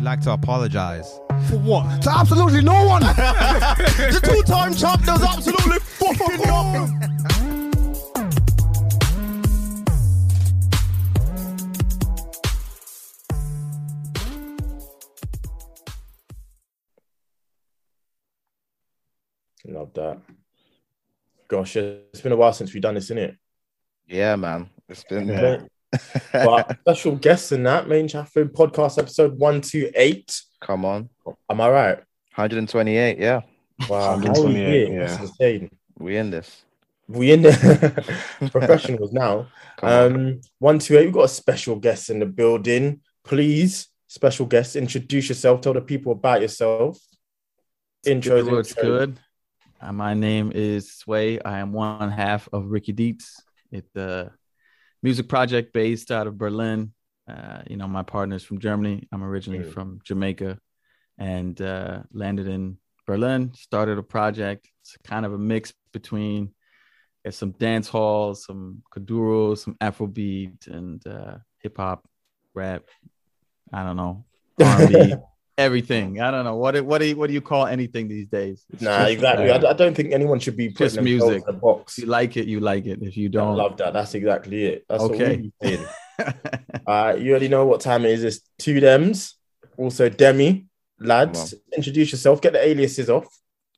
We like to apologize. For what? To absolutely no one. the two-time champ does absolutely fucking nothing. Love that. Gosh, it's been a while since we've done this, isn't it? Yeah, man. It's been Yeah. But special guests in that Made In Chafford podcast episode 128. come on. Am I right? 128, yeah. Wow, we 128, here? yeah. That's insane. We in this. We in the professionals now. Come on. Um, 128, we've got a special guest in the building. Please, special guest, introduce yourself, tell the people about yourself. Intro. Good, what's good? Uh, my name is Sway. I am one half of Ricky Dietz. It's a music project based out of Berlin. Uh, you know, my partner's from Germany. I'm originally Mm. from Jamaica and uh, landed in Berlin, started a project. It's kind of a mix between uh, some dance hall, some Kuduro, some Afrobeat, and uh, hip hop, rap. I don't know, R&B, everything. I don't know what it, what do you, what do you call anything these days? It's Nah, just, exactly. uh, I, I don't think anyone should be putting just music. in a box. if you like it, you like it. If you don't, love that. That's exactly it. That's Okay. what we're. Uh, you already know what time it is. It's 2Demz, also Demi. Lads, introduce yourself. Get the aliases off.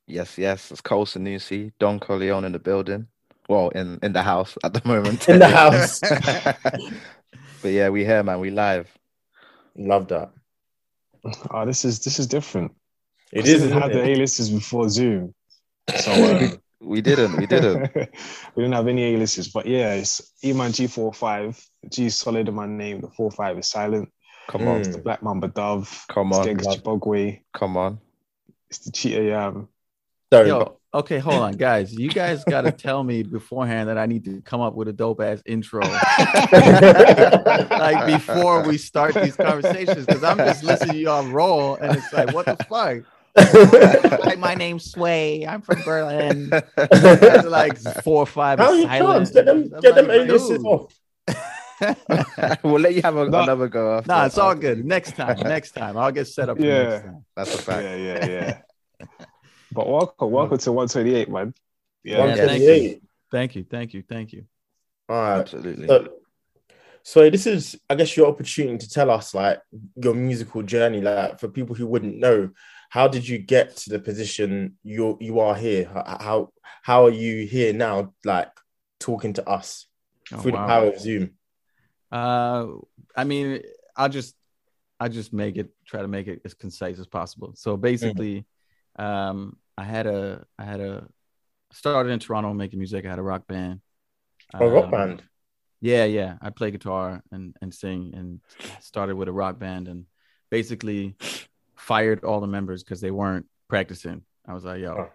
Yes, yes. It's Cole Sanusi, Don Corleone in the building. Well, in, in the house at the moment. In the house. but yeah, we here, man. We live. Love that. Oh, this is this is different. It I is. didn't have the it? aliases before Zoom, so uh, We didn't. We didn't. we didn't have any aliases. But yeah, it's Eman G 45 G is solid in my name. The four five is silent. Come on. It's the Black Mamba Dove. Come It's on. Genghis love- Chibogwe. Come on. It's the Cheetah Yam. Sorry, Yo, okay, hold on, guys. You guys got to tell me beforehand that I need to come up with a dope ass intro, like before we start these conversations, because I'm just listening to y'all roll, and it's like, what the fuck? Hi, my name's Sway. I'm from Berlin. It's like four or five. How is you silent. chance? Get them, I'm get them like, aliases off. we'll let you have a, No. another go after. Nah, it's all after. good. Next time, next time, I'll get set up. Yeah. next time. That's a fact. Yeah, yeah, yeah. but welcome, welcome to 128, man. Yeah, One- yeah. thank you. Thank you, thank you, thank you. All right. Absolutely. So, so this is, I guess, your opportunity to tell us like your musical journey. Like for people who wouldn't know, how did you get to the position you you are here? How how, how are you here now? Like talking to us Oh, through wow. the power of Zoom. Uh, I mean, I'll just, I just make it, try to make it as concise as possible. So basically, um, I had a, I had a, started in Toronto making music. I had a rock band. A rock Um, band. Yeah, yeah. I play guitar and and sing, and started with a rock band, and basically fired all the members because they weren't practicing. I was like, yo. Oh.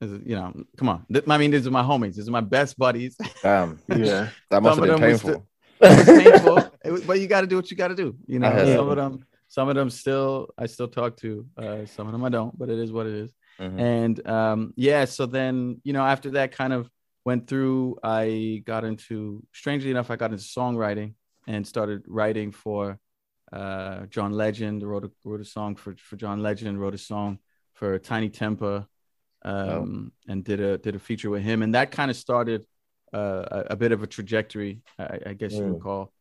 This is, you know, come on. Th- I mean, these are my homies. These are my best buddies. Damn. yeah. That must Some have been them was painful. it was painful, It was- but you got to do what you got to do. You know, some that. of them, some of them still, I still talk to. Uh, some of them I don't, but it is what it is. Mhm. And um, yeah, so then you know, after that kind of went through, I got into. Strangely enough, I got into songwriting and started writing for uh, John Legend. Wrote a wrote a song for for John Legend. Wrote a song for Tinie Tempah, um, and did a did a feature with him, and that kind of started uh, a, a bit of a trajectory, I, I guess you Mm. would call.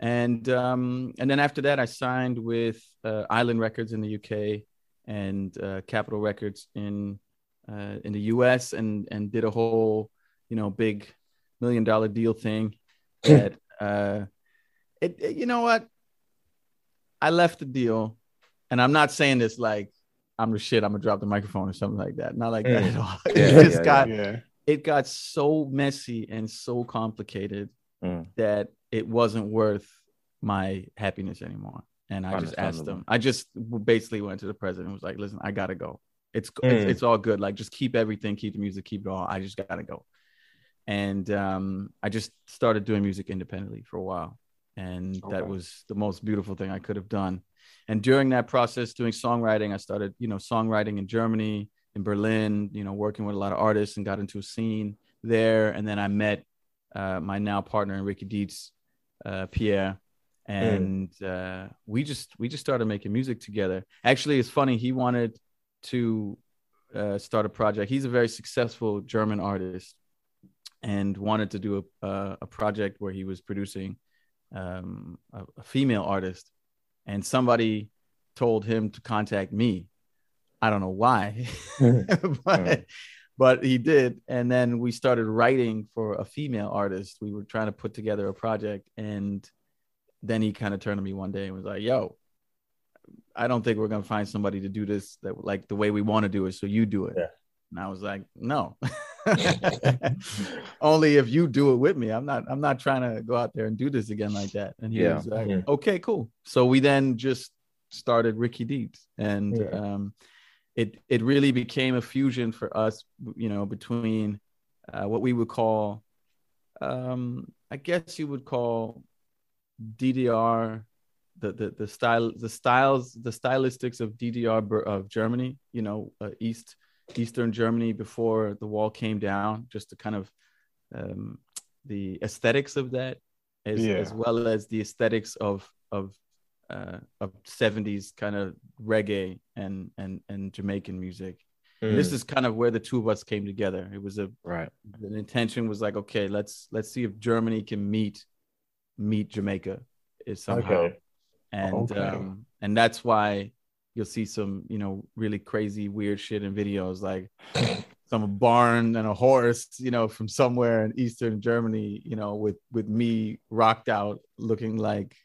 and um, and then after that, I signed with uh, Island Records in the UK and uh, Capitol Records in uh, in the US, and and did a whole you know big million dollar deal thing. That uh, it, it you know what I left the deal, and I'm not saying this like I'm the shit. I'm gonna drop the microphone or something like that. Not like that at all. Yeah, it just yeah, got Yeah. it got so messy and so complicated Mm. that it wasn't worth my happiness anymore. And I just asked them. I just basically went to the president and was like, "Listen, I gotta go. It's Mm. it's, it's all good. Like, just keep everything, keep the music, keep it all. I just gotta go." And um, I just started doing music independently for a while, and that was the most beautiful thing I could have done. And during that process, doing songwriting, I started, you know, songwriting in Germany, in Berlin, you know, working with a lot of artists, and got into a scene there. And then I met uh, my now partner in Ricky Dietz, uh, Pierre, and uh, we just we just started making music together. Actually, it's funny. He wanted to uh, start a project. He's a very successful German artist, and wanted to do a uh, a project where he was producing um, a, a female artist, and somebody told him to contact me. I don't know why, but but he did. And then we started writing for a female artist. We were trying to put together a project, and then he kind of turned to me one day and was like, "Yo, I don't think we're gonna find somebody to do this that like the way we want to do it. So you do it." Yeah. And I was like, "No." Only if you do it with me. I'm not. I'm not trying to go out there and do this again like that. And he Yeah. was like, Mhm. "Okay, cool." So we then just started Ricky Dietz, and Yeah. um, it it really became a fusion for us, you know, between uh, what we would call, um, I guess you would call DDR, the the the style, the styles, the stylistics of DDR of Germany, you know, uh, East Eastern Germany before the wall came down, just to kind of um, the aesthetics of that, as Yeah. as well as the aesthetics of of uh, of 70s kind of reggae and and and Jamaican music. Mm. this is kind of where the two of us came together. It was a Right. the intention was like, okay, let's let's see if Germany can meet meet Jamaica is somehow, Okay. and Okay. um, and that's why you'll see some you know really crazy weird shit in videos like some barn and a horse you know from somewhere in eastern Germany you know with with me rocked out looking like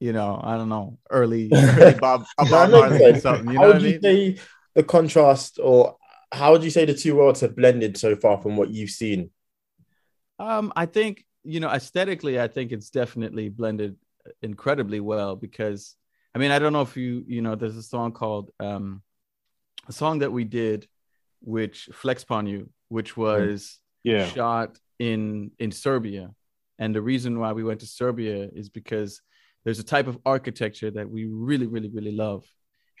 you know I don't know early, early Bob, Bob Marley or something you how know what would you mean? say the contrast, or how would you say the two worlds have blended so far from what you've seen? Um, I think you know aesthetically, I think it's definitely blended incredibly well because I mean I don't know if you you know there's a song called um, a song that we did, which Flex Upon You, which was Yeah. shot in in Serbia, and the reason why we went to Serbia is because there's a type of architecture that we really really really love,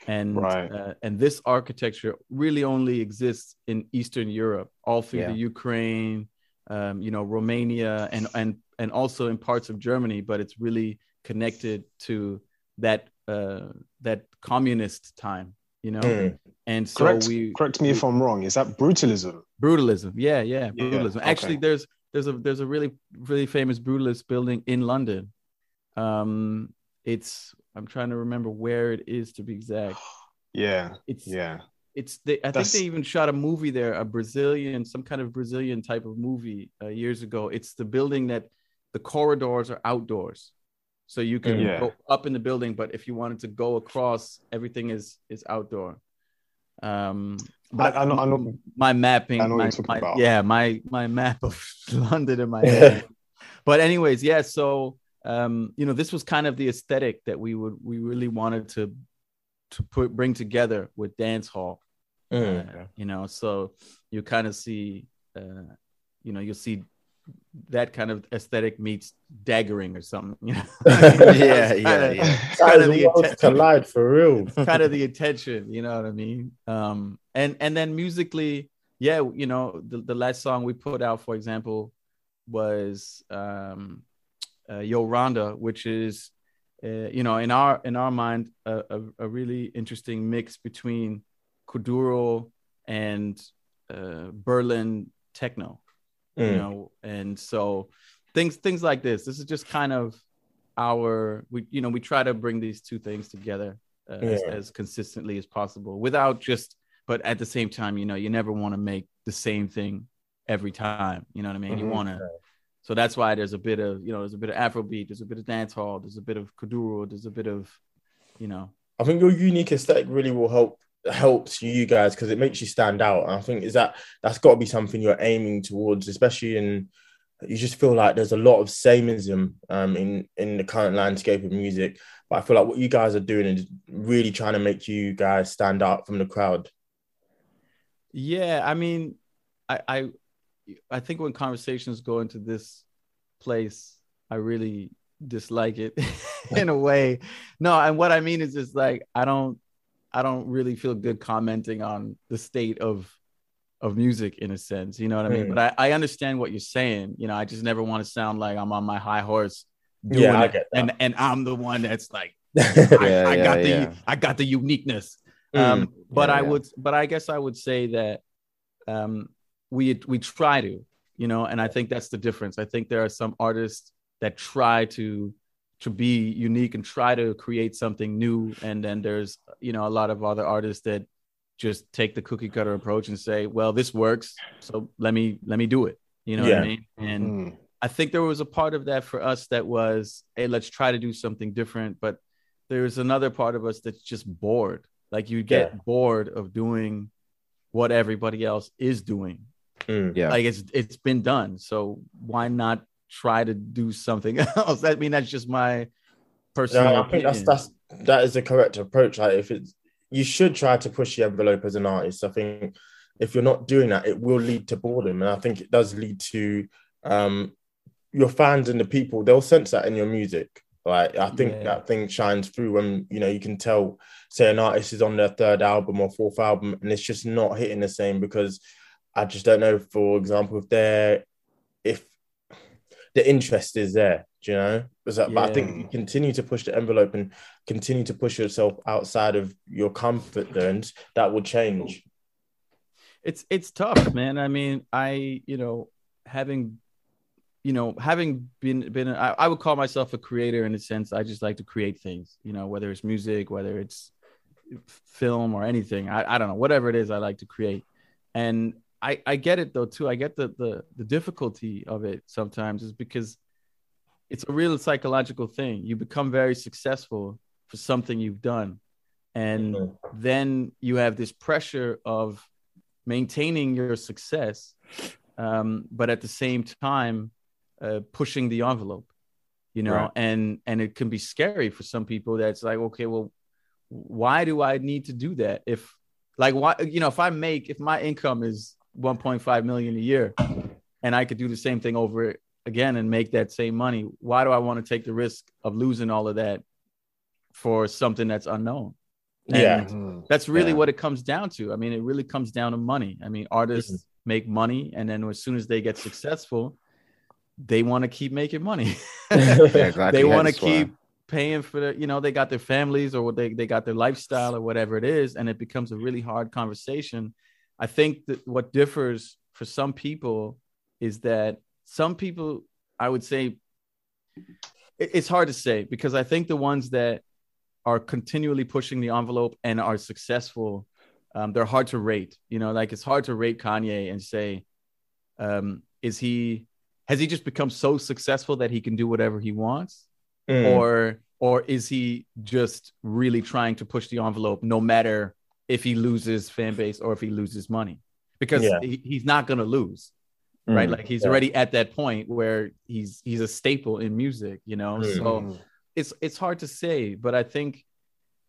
and Right. uh, and this architecture really only exists in Eastern Europe, all through Yeah. the Ukraine, um, you know, Romania, and and and also in parts of Germany, but it's really connected to that uh, that communist time, you know, Mm. and so Correct, we correct me if I'm wrong. Is that brutalism? brutalism yeah yeah Yeah, brutalism okay. actually there's there's a there's a really really famous brutalist building in london um it's i'm trying to remember where it is to be exact Yeah, it's yeah. It's they, i think they even shot a movie there a brazilian some kind of brazilian type of movie uh, years ago it's the building that the corridors are outdoors so you can Yeah. go up in the building but if you wanted to go across everything is is outdoor um but I- I know- I know- my mapping I know what my, you're talking my- about. yeah my my map of london in my head but anyways yeah so um you know this was kind of the aesthetic that we would we really wanted to to put bring together with dance hall Mm. uh, you know so you kind of see uh you know you'll see that kind of aesthetic meets daggering or something you know Yeah, yeah, Kinda- yeah. kind of the worlds collide for real. kind of the attention you know what i mean um and and then musically yeah you know the, the last song we put out for example was um uh, yo ronda which is uh, you know in our in our mind a, a, a really interesting mix between kuduro and uh, berlin techno you Mm. know and so things things like this this is just kind of our we you know we try to bring these two things together uh, as, Yeah. as consistently as possible without just but at the same time you know you never want to make the same thing every time you know what i mean you Mhm. want to so that's why there's a bit of you know there's a bit of afrobeat there's a bit of dance hall there's a bit of kuduro there's a bit of you know I think your unique aesthetic really will help helps you guys because it makes you stand out. And I think is that that's got to be something you're aiming towards, especially in you just feel like there's a lot of samenism um, in in the current landscape of music. But I feel like what you guys are doing is really trying to make you guys stand out from the crowd. Yeah, I mean, I I I think when conversations go into this place, I really dislike it in a way. No, and what I mean is just like I don't I don't really feel good commenting on the state of of music in a sense. You know what I mean? Mm. But I, I understand what you're saying. You know, I just never want to sound like I'm on my high horse doing Yeah, I it, get that. and and I'm the one that's like I, Yeah, I yeah, got the yeah. I got the uniqueness. Mm. Um, but I would, but I guess I would say that um, we we try to, you know, and I think that's the difference. I think there are some artists that try to to be unique and try to create something new, and then there's you know a lot of other artists that just take the cookie cutter approach and say, well, this works, so let me let me do it. You know what Yeah. I mean? And Mm. I think there was a part of that for us that was, hey, let's try to do something different. But there's another part of us that's just bored. Like you get Yeah. bored of doing what everybody else is doing. Mm. Yeah. Like it's it's been done. So why not try to do something else? I mean, that's just my personal. No, I think that's that's that is the correct approach. Like if it's you should try to push the envelope as an artist. I think if you're not doing that, it will lead to boredom, and I think it does lead to um your fans and the people. They'll sense that in your music. Like I think Yeah. that thing shines through when you know you can tell, say, an artist is on their third album or fourth album, and it's just not hitting the same because I just don't know. For example, if they're if the interest is there, do you know? Is that- But I think you continue to push the envelope and continue to push yourself outside of your comfort zones, that will change. it's it's tough man i mean i you know having you know having been been I, I would call myself a creator in a sense i just like to create things you know whether it's music whether it's film or anything i, I don't know whatever it is i like to create and i i get it though too i get the the, the difficulty of it sometimes is because it's a real psychological thing you become very successful for something you've done and Mhm. then you have this pressure of maintaining your success, um, but at the same time uh, pushing the envelope. You know, Right. and and it can be scary for some people. That's like, okay, well, why do I need to do that? If like, why you know, if I make if my income is 1.5 million a year, and I could do the same thing over again and make that same money, why do I want to take the risk of losing all of that for something that's unknown? Yeah. Mm. That's really Yeah. what it comes down to. I mean, it really comes down to money. I mean, artists Mm-hmm. make money, and then as soon as they get successful, they want to keep making money. Yeah, they want to keep paying for the, you know, they got their families or they they got their lifestyle or whatever it is, and it becomes a really hard conversation. I think that what differs for some people is that some people, I would say, it's hard to say because I think the ones that are continually pushing the envelope and are successful, um, they're hard to rate. You know, like it's hard to rate Kanye and say, um, is he has he just become so successful that he can do whatever he wants, Mm. or or is he just really trying to push the envelope no matter if he loses fan base or if he loses money? Because Yeah. he, he's not gonna lose right? Mm. Like he's Yeah. already at that point where he's he's a staple in music, you know. Mm. So it's it's hard to say, but I think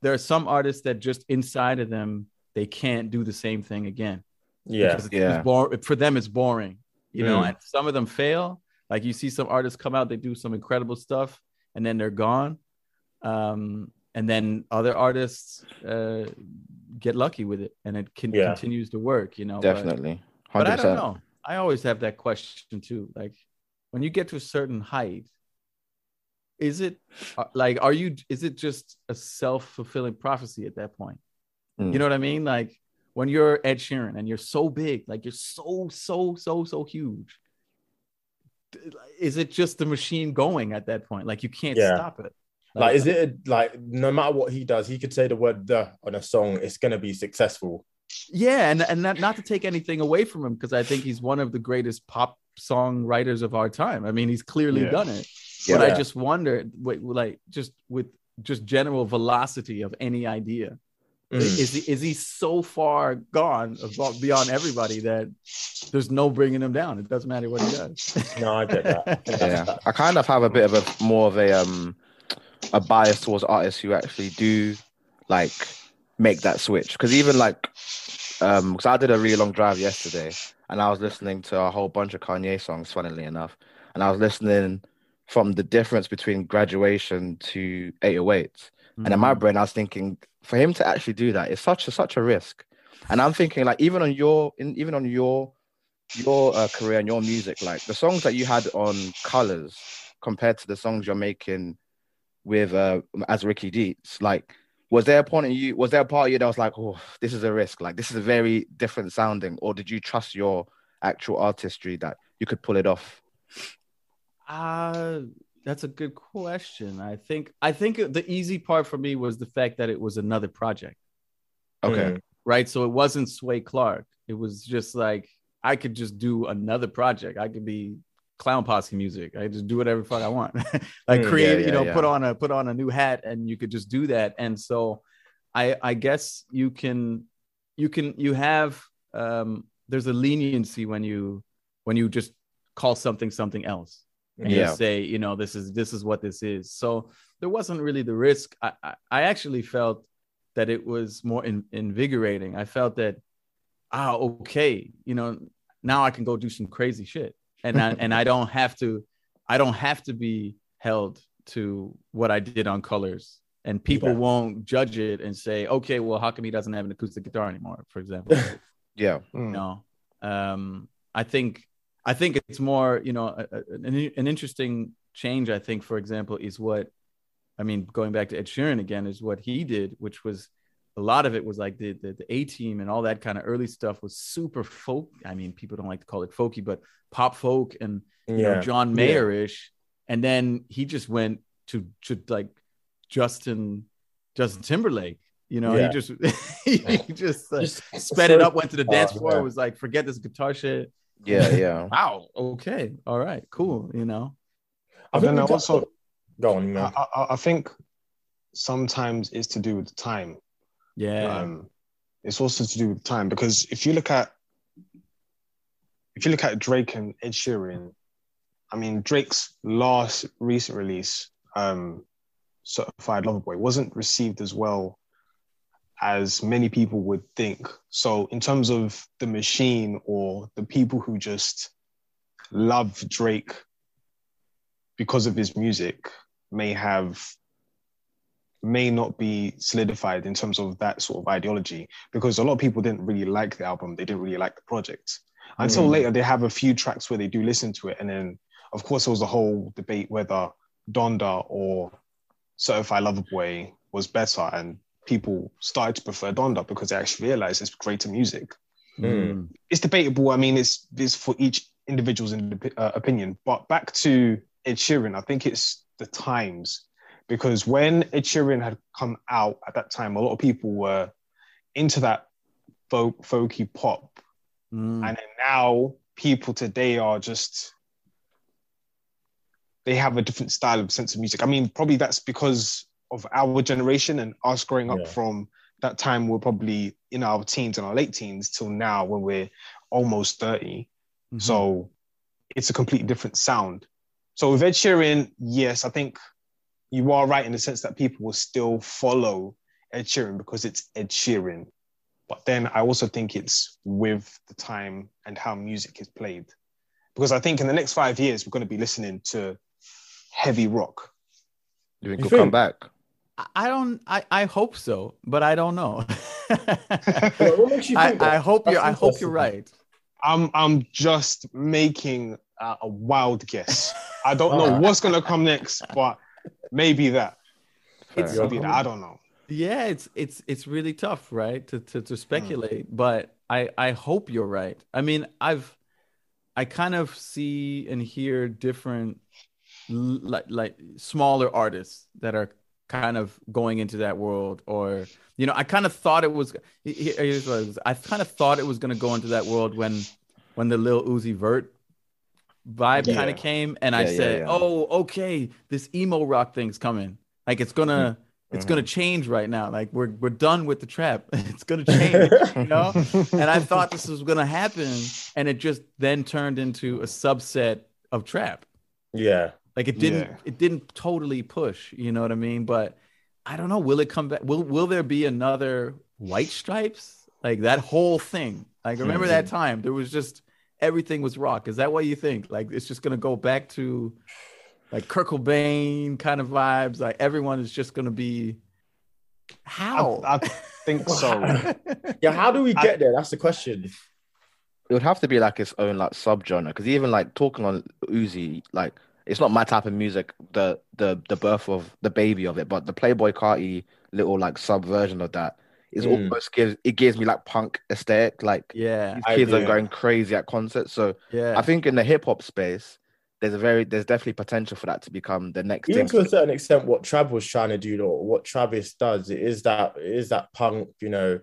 there are some artists that just inside of them they can't do the same thing again. yeah. it's, Yeah. it's bor- for them it's boring, you know. Mm. And some of them fail. Like you see some artists come out, they do some incredible stuff, and then they're gone. Um, and then other artists uh, get lucky with it, and it can, Yeah. continues to work, you know. Definitely. but I don't know. I always have that question too. Like when you get to a certain height, is it uh, like are you is it just a self-fulfilling prophecy at that point? Mm. You know what I mean? Like when you're Ed Sheeran and you're so big, like you're so so so so huge. is it just the machine going at that point? Like you can't Yeah. stop it. Like, is it a, like no matter what he does, he could say the word "the" on a song, it's gonna be successful. Yeah, and and not, not to take anything away from him because I think he's one of the greatest pop songwriters of our time. I mean, he's clearly Yeah. done it. Yeah. But I just wonder, wait, like just with just general velocity of any idea, Mm. is he, is he so far gone above, beyond everybody that there's no bringing him down? It doesn't matter what he does. No, I get that. yeah i kind of have a bit of a more of a um a bias towards artists who actually do like make that switch. Because even like um because i did a really long drive yesterday and i was listening to a whole bunch of kanye songs funnily enough. And i was listening from the difference between graduation to 808 and in my brain i was thinking for him to actually do that is such a such a risk. And i'm thinking like even on your in, even on your your uh, career and your music, like the songs that you had on Colors compared to the songs you're making with uh, as Ricky Dietz, like was there a point in you, was there a part of you that was like, oh, this is a risk, like this is a very different sounding, or did you trust your actual artistry that you could pull it off? Uh that's a good question. I think I think the easy part for me was the fact that it was another project, Okay, Mm. right? So it wasn't Sway Clarke. It was just like I could just do another project. I could be clown posse music. I just do whatever fuck I want. like Mm, create, yeah, you know, yeah, put on a put on a new hat and you could just do that. And so I I guess you can you can you have um there's a leniency when you when you just call something something else and Yeah. say you know this is this is what this is so there wasn't really the risk i i, I actually felt that it was more in, invigorating i felt that ah okay you know now i can go do some crazy shit and I, and i don't have to i don't have to be held to what i did on colors and people Yeah. won't judge it and say okay well how come he doesn't have an acoustic guitar anymore for example yeah, Mm. no um i think i think it's more you know a, a- an, an interesting change i think for example is what i mean going back to ed sheeran again is what he did which was a lot of it was like the the, the a team and all that kind of early stuff was super folk i mean people don't like to call it folky but pop folk and you know john mayer-ish and then he just went to to like justin justin timberlake you know Yeah. he just he just, uh, Just sped so it up, went to the dance far, floor, yeah. was like, forget this guitar shit. yeah, yeah. Wow, okay, all right, cool. You know, I But then we also, go on, man. I, I, I think sometimes it's to do with the time. Yeah, Um, it's also to do with time because if you look at if you look at Drake and Ed Sheeran, I mean Drake's last recent release, um, Certified Lover Boy, wasn't received as well as many people would think. So in terms of the machine or the people who just love Drake because of his music may have may not be solidified in terms of that sort of ideology because a lot of people didn't really like the album they didn't really like the project until Mm. later they have a few tracks where they do listen to it and then of course there was a whole debate whether donda or certified lover boy was better and people started to prefer donda because they actually realized it's greater music Mm. it's debatable. I mean, it's it's for each individual's ind- uh, opinion. But back to Ed Sheeran, I think it's the times because when Ed Sheeran had come out at that time, a lot of people were into that folk, folky pop, Mm. and then now people today are just they have a different style of sense of music. I mean, probably that's because of our generation and us growing up Yeah. from that time. We're probably in our teens and our late teens till now when we're almost 30. Mhm. So it's a completely different sound. So with Ed Sheeran, yes, I think you are right in the sense that people will still follow Ed Sheeran because it's Ed Sheeran. But then I also think it's with the time and how music is played. Because I think in the next five years, we're going to be listening to heavy rock. You think You he'll come back? I- I don't. I, I hope so, but I don't know. What- what makes you I, think? I hope you're. I hope you're right. I'm, I'm just making a, a wild guess. I don't know Alright. what's going to come next, but maybe that. It's- Maybe that. I don't know. Yeah, it's it's it's really tough, right? To to, to hmm. speculate, but I I hope you're right. I mean, I've I kind of see and hear different like like smaller artists that are kind of going into that world or you know i kind of thought it was here's what it was. i kind of thought it was going to go into that world when when the Lil Uzi Vert vibe Yeah. kind of came and i Yeah, yeah, said oh okay this emo rock thing's coming like it's gonna mm-hmm. it's gonna mm-hmm. change right now like we're we're done with the trap it's gonna change you know and i thought this was gonna happen and it just then turned into a subset of trap Yeah. like it didn't Yeah. it didn't totally push, you know what I mean? But I don't know, will it come back? Will will there be another white stripes? Like that whole thing. Like remember that mm-hmm. time there was just everything was rock. Is that what you think? Like it's just gonna go back to like Kurt Cobain kind of vibes. Like everyone is just gonna be how? I, I think so. Yeah. How do we get there? That's the question. it would have to be like its own like subgenre because even like talking on Uzi, like it's not my type of music. The the the birth of the baby of it, but the Playboi Carti little like subversion of that is Mm. almost gives it gives me like punk aesthetic. Like yeah, these kids are going crazy at concerts. So yeah. I think in the hip hop space, there's a very there's definitely potential for that to become the next Even thing. to a certain extent, what Trav was trying to do, or what Travis does, it is that it is that punk, you know,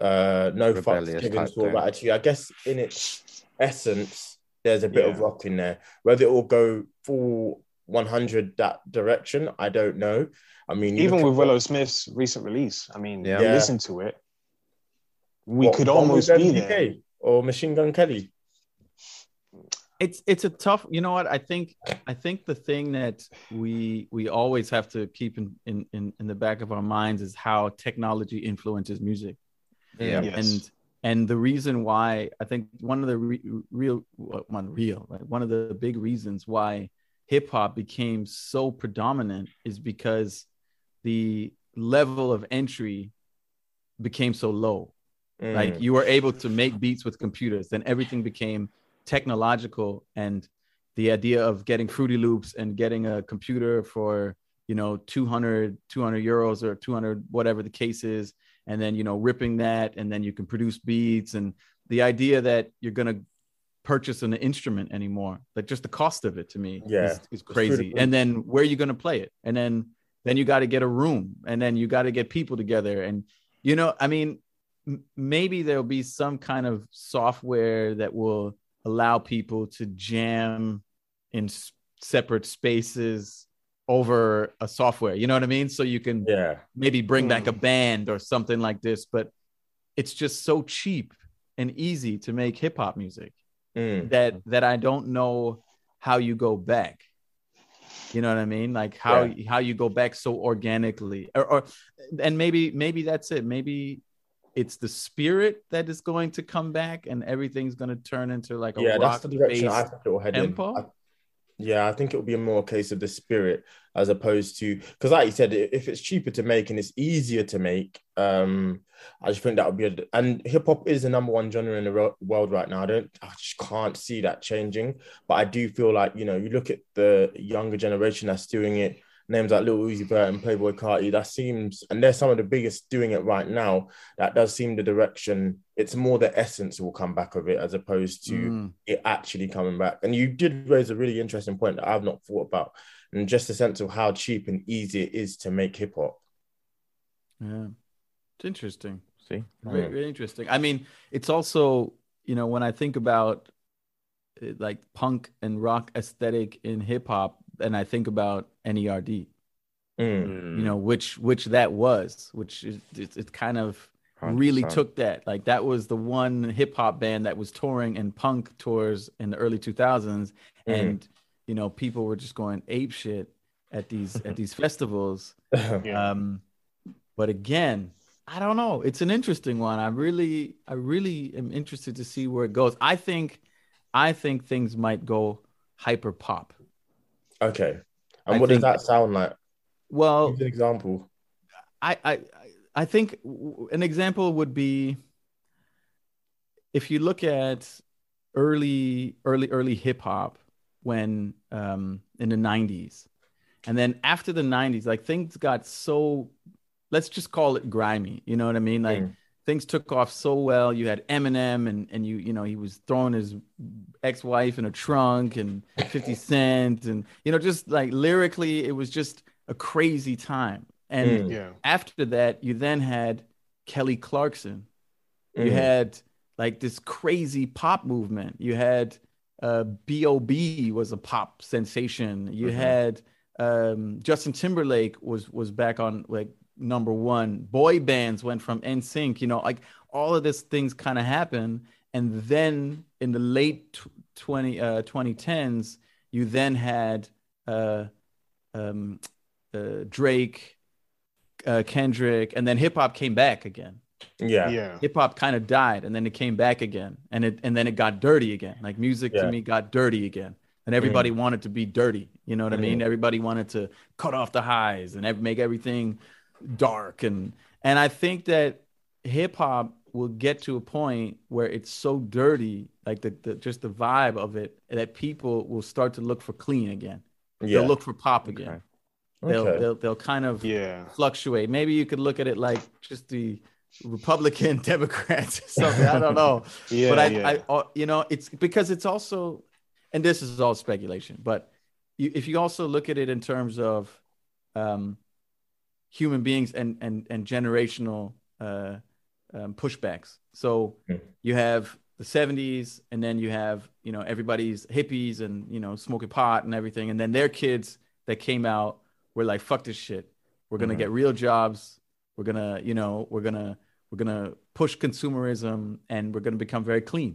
uh, no fucks Rebellious given type sort of attitude. I guess in its essence, there's a bit of rock in there. Whether it will go full 100 that direction, I don't know. I mean, Even with at Willow Smith's recent release, I mean, Yeah. Yeah. listen to it, we what, could almost be there. Or Machine Gun Kelly. it's it's a tough you know what i think i think the thing that we we always have to keep in in in, in the back of our minds is how technology influences music Yeah. Yes. and and the reason why i think one of the re- real one real like one of the big reasons why hip hop became so predominant is because the level of entry became so low Mm. like you were able to make beats with computers then everything became technological and the idea of getting fruity loops and getting a computer for you know 200 200 euros or 200 whatever the case is and then you know ripping that and then you can produce beats and the idea that you're going to purchase an instrument anymore. Like just the cost of it to me Yeah. is, is crazy. And then where are you going to play it? And then then you got to get a room. And then you got to get people together. And you know i mean m- maybe there'll be some kind of software that will allow people to jam in s- separate spaces over a software. You know what i mean? So you can yeah. maybe bring back a Hmm. band or something like this but it's just so cheap and easy to make hip hop music Mm. that that I don't know how you go back. You know what I mean? Like how how you go back so organically, or, or and maybe maybe that's it. Maybe it's the spirit that is going to come back, and everything's going to turn into like a yeah, that's the direction I it will head tempo? in. I- yeah, I think it will be a more case of the spirit as opposed to because, like you said, if it's cheaper to make and it's easier to make, um, I just think that would be a, and hip hop is the number one genre in the world right now. I don't, I just can't see that changing. But I do feel like you know, you look at the younger generation that's doing it. Names like Lil Uzi Vert and Playboi Carti, that seems, and they're some of the biggest doing it right now. That does seem the direction. It's more the essence will come back of it as opposed to Mm, it actually coming back. And you did raise a really interesting point that I've not thought about, and just a sense of how cheap and easy it is to make hip hop. yeah, it's interesting. See, Very, very interesting. I mean, it's also you know when I think about uh, like punk and rock aesthetic in hip hop, and I think about NERD. Mm. you know which which that was which is it, it kind of really 100%. took that like that was the one hip hop band that was touring and punk tours in the early 2000s and you know people were just going ape shit at these at these festivals Yeah. um but again i don't know it's an interesting one i really i really am interested to see where it goes i think i think things might go hyper pop Okay. And I what does that sound like? well Give an example. I, I I think an example would be if you look at early early early hip hop when um in the 90s and then after the 90s like things got so let's just call it grimy you know what i mean like Mm. Things took off so well. You had Eminem, and and you you know he was throwing his ex-wife in a trunk, and Fifty Cent, and you know just like lyrically, it was just a crazy time. And Mm. Yeah. after that, you then had Kelly Clarkson. You Mhm. had like this crazy pop movement. You had uh, B.O.B. was a pop sensation. You Mhm. had um, Justin Timberlake was was back on like number one. Boy bands went from NSYNC. You know, like all of these things kind of happened. And then in the late tw- 20 uh, 2010s, you then had uh, um, uh, Drake, uh, Kendrick, and then hip hop came back again Yeah. Yeah. hip hop kind of died and then it came back again and it and then it got dirty again like music Yeah. to me got dirty again and everybody wanted to be dirty you know what i mean everybody wanted to cut off the highs and make everything dark and and i think that hip hop will get to a point where it's so dirty like the, the just the vibe of it that people will start to look for clean again Yeah. they'll look for pop again they'll, Okay. they'll they'll kind of Yeah. fluctuate. Maybe you could look at it like just the Republican Democrats or something. I don't know. Yeah. but I, yeah. I, uh, you know, it's because it's also, and this is all speculation, but you, if you also look at it in terms of um, human beings and and and generational uh, um, pushbacks. So Mm. you have the 70s and then you have you know everybody's hippies and you know smoking pot and everything and then their kids that came out were like fuck this shit we're gonna Mhm. get real jobs we're gonna you know we're gonna we're gonna push consumerism and we're gonna become very clean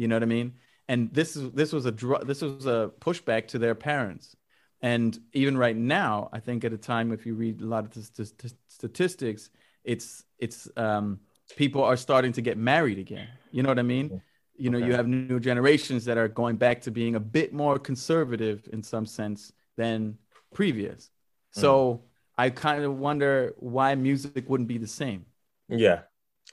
you know what i mean and this is this was a dr- this was a pushback to their parents and even right now i think at a time if you read a lot of st- statistics it's it's um people are starting to get married again. You know what i mean? You know you have new generations that are going back to being a bit more conservative in some sense than previous. So i kind of wonder why music wouldn't be the same. Yeah.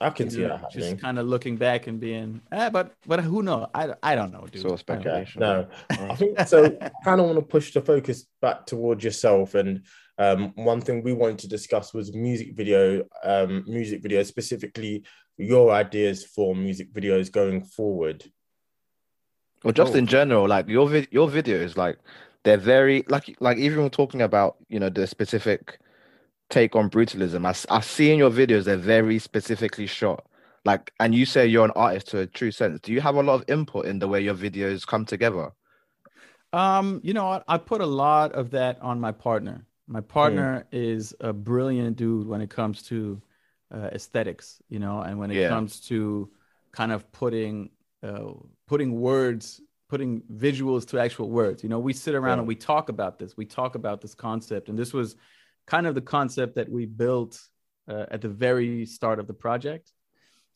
I can see you that happening. just kind of looking back and being ah, but but who knows i, I don't know dude Sort of I don't know. Speculation. No, I think so. kind of want to push the focus back towards yourself. And um, one thing we wanted to discuss was music video, um, music videos, specifically your ideas for music videos going forward. Or just Oh. in general, like your vid- your videos, like they're very like like even talking about you know the specific take on brutalism. I, I see in your videos they're very specifically shot. Like, and you say you're an artist to a true sense. Do you have a lot of input in the way your videos come together? Um, you know what? I put a lot of that on my partner. My partner is a brilliant dude when it comes to uh, aesthetics, you know, and when it Yeah. comes to kind of putting uh, putting words, putting visuals to actual words. You know, we sit around Yeah. and we talk about this. We talk about this concept, and this was kind of the concept that we built uh, at the very start of the project.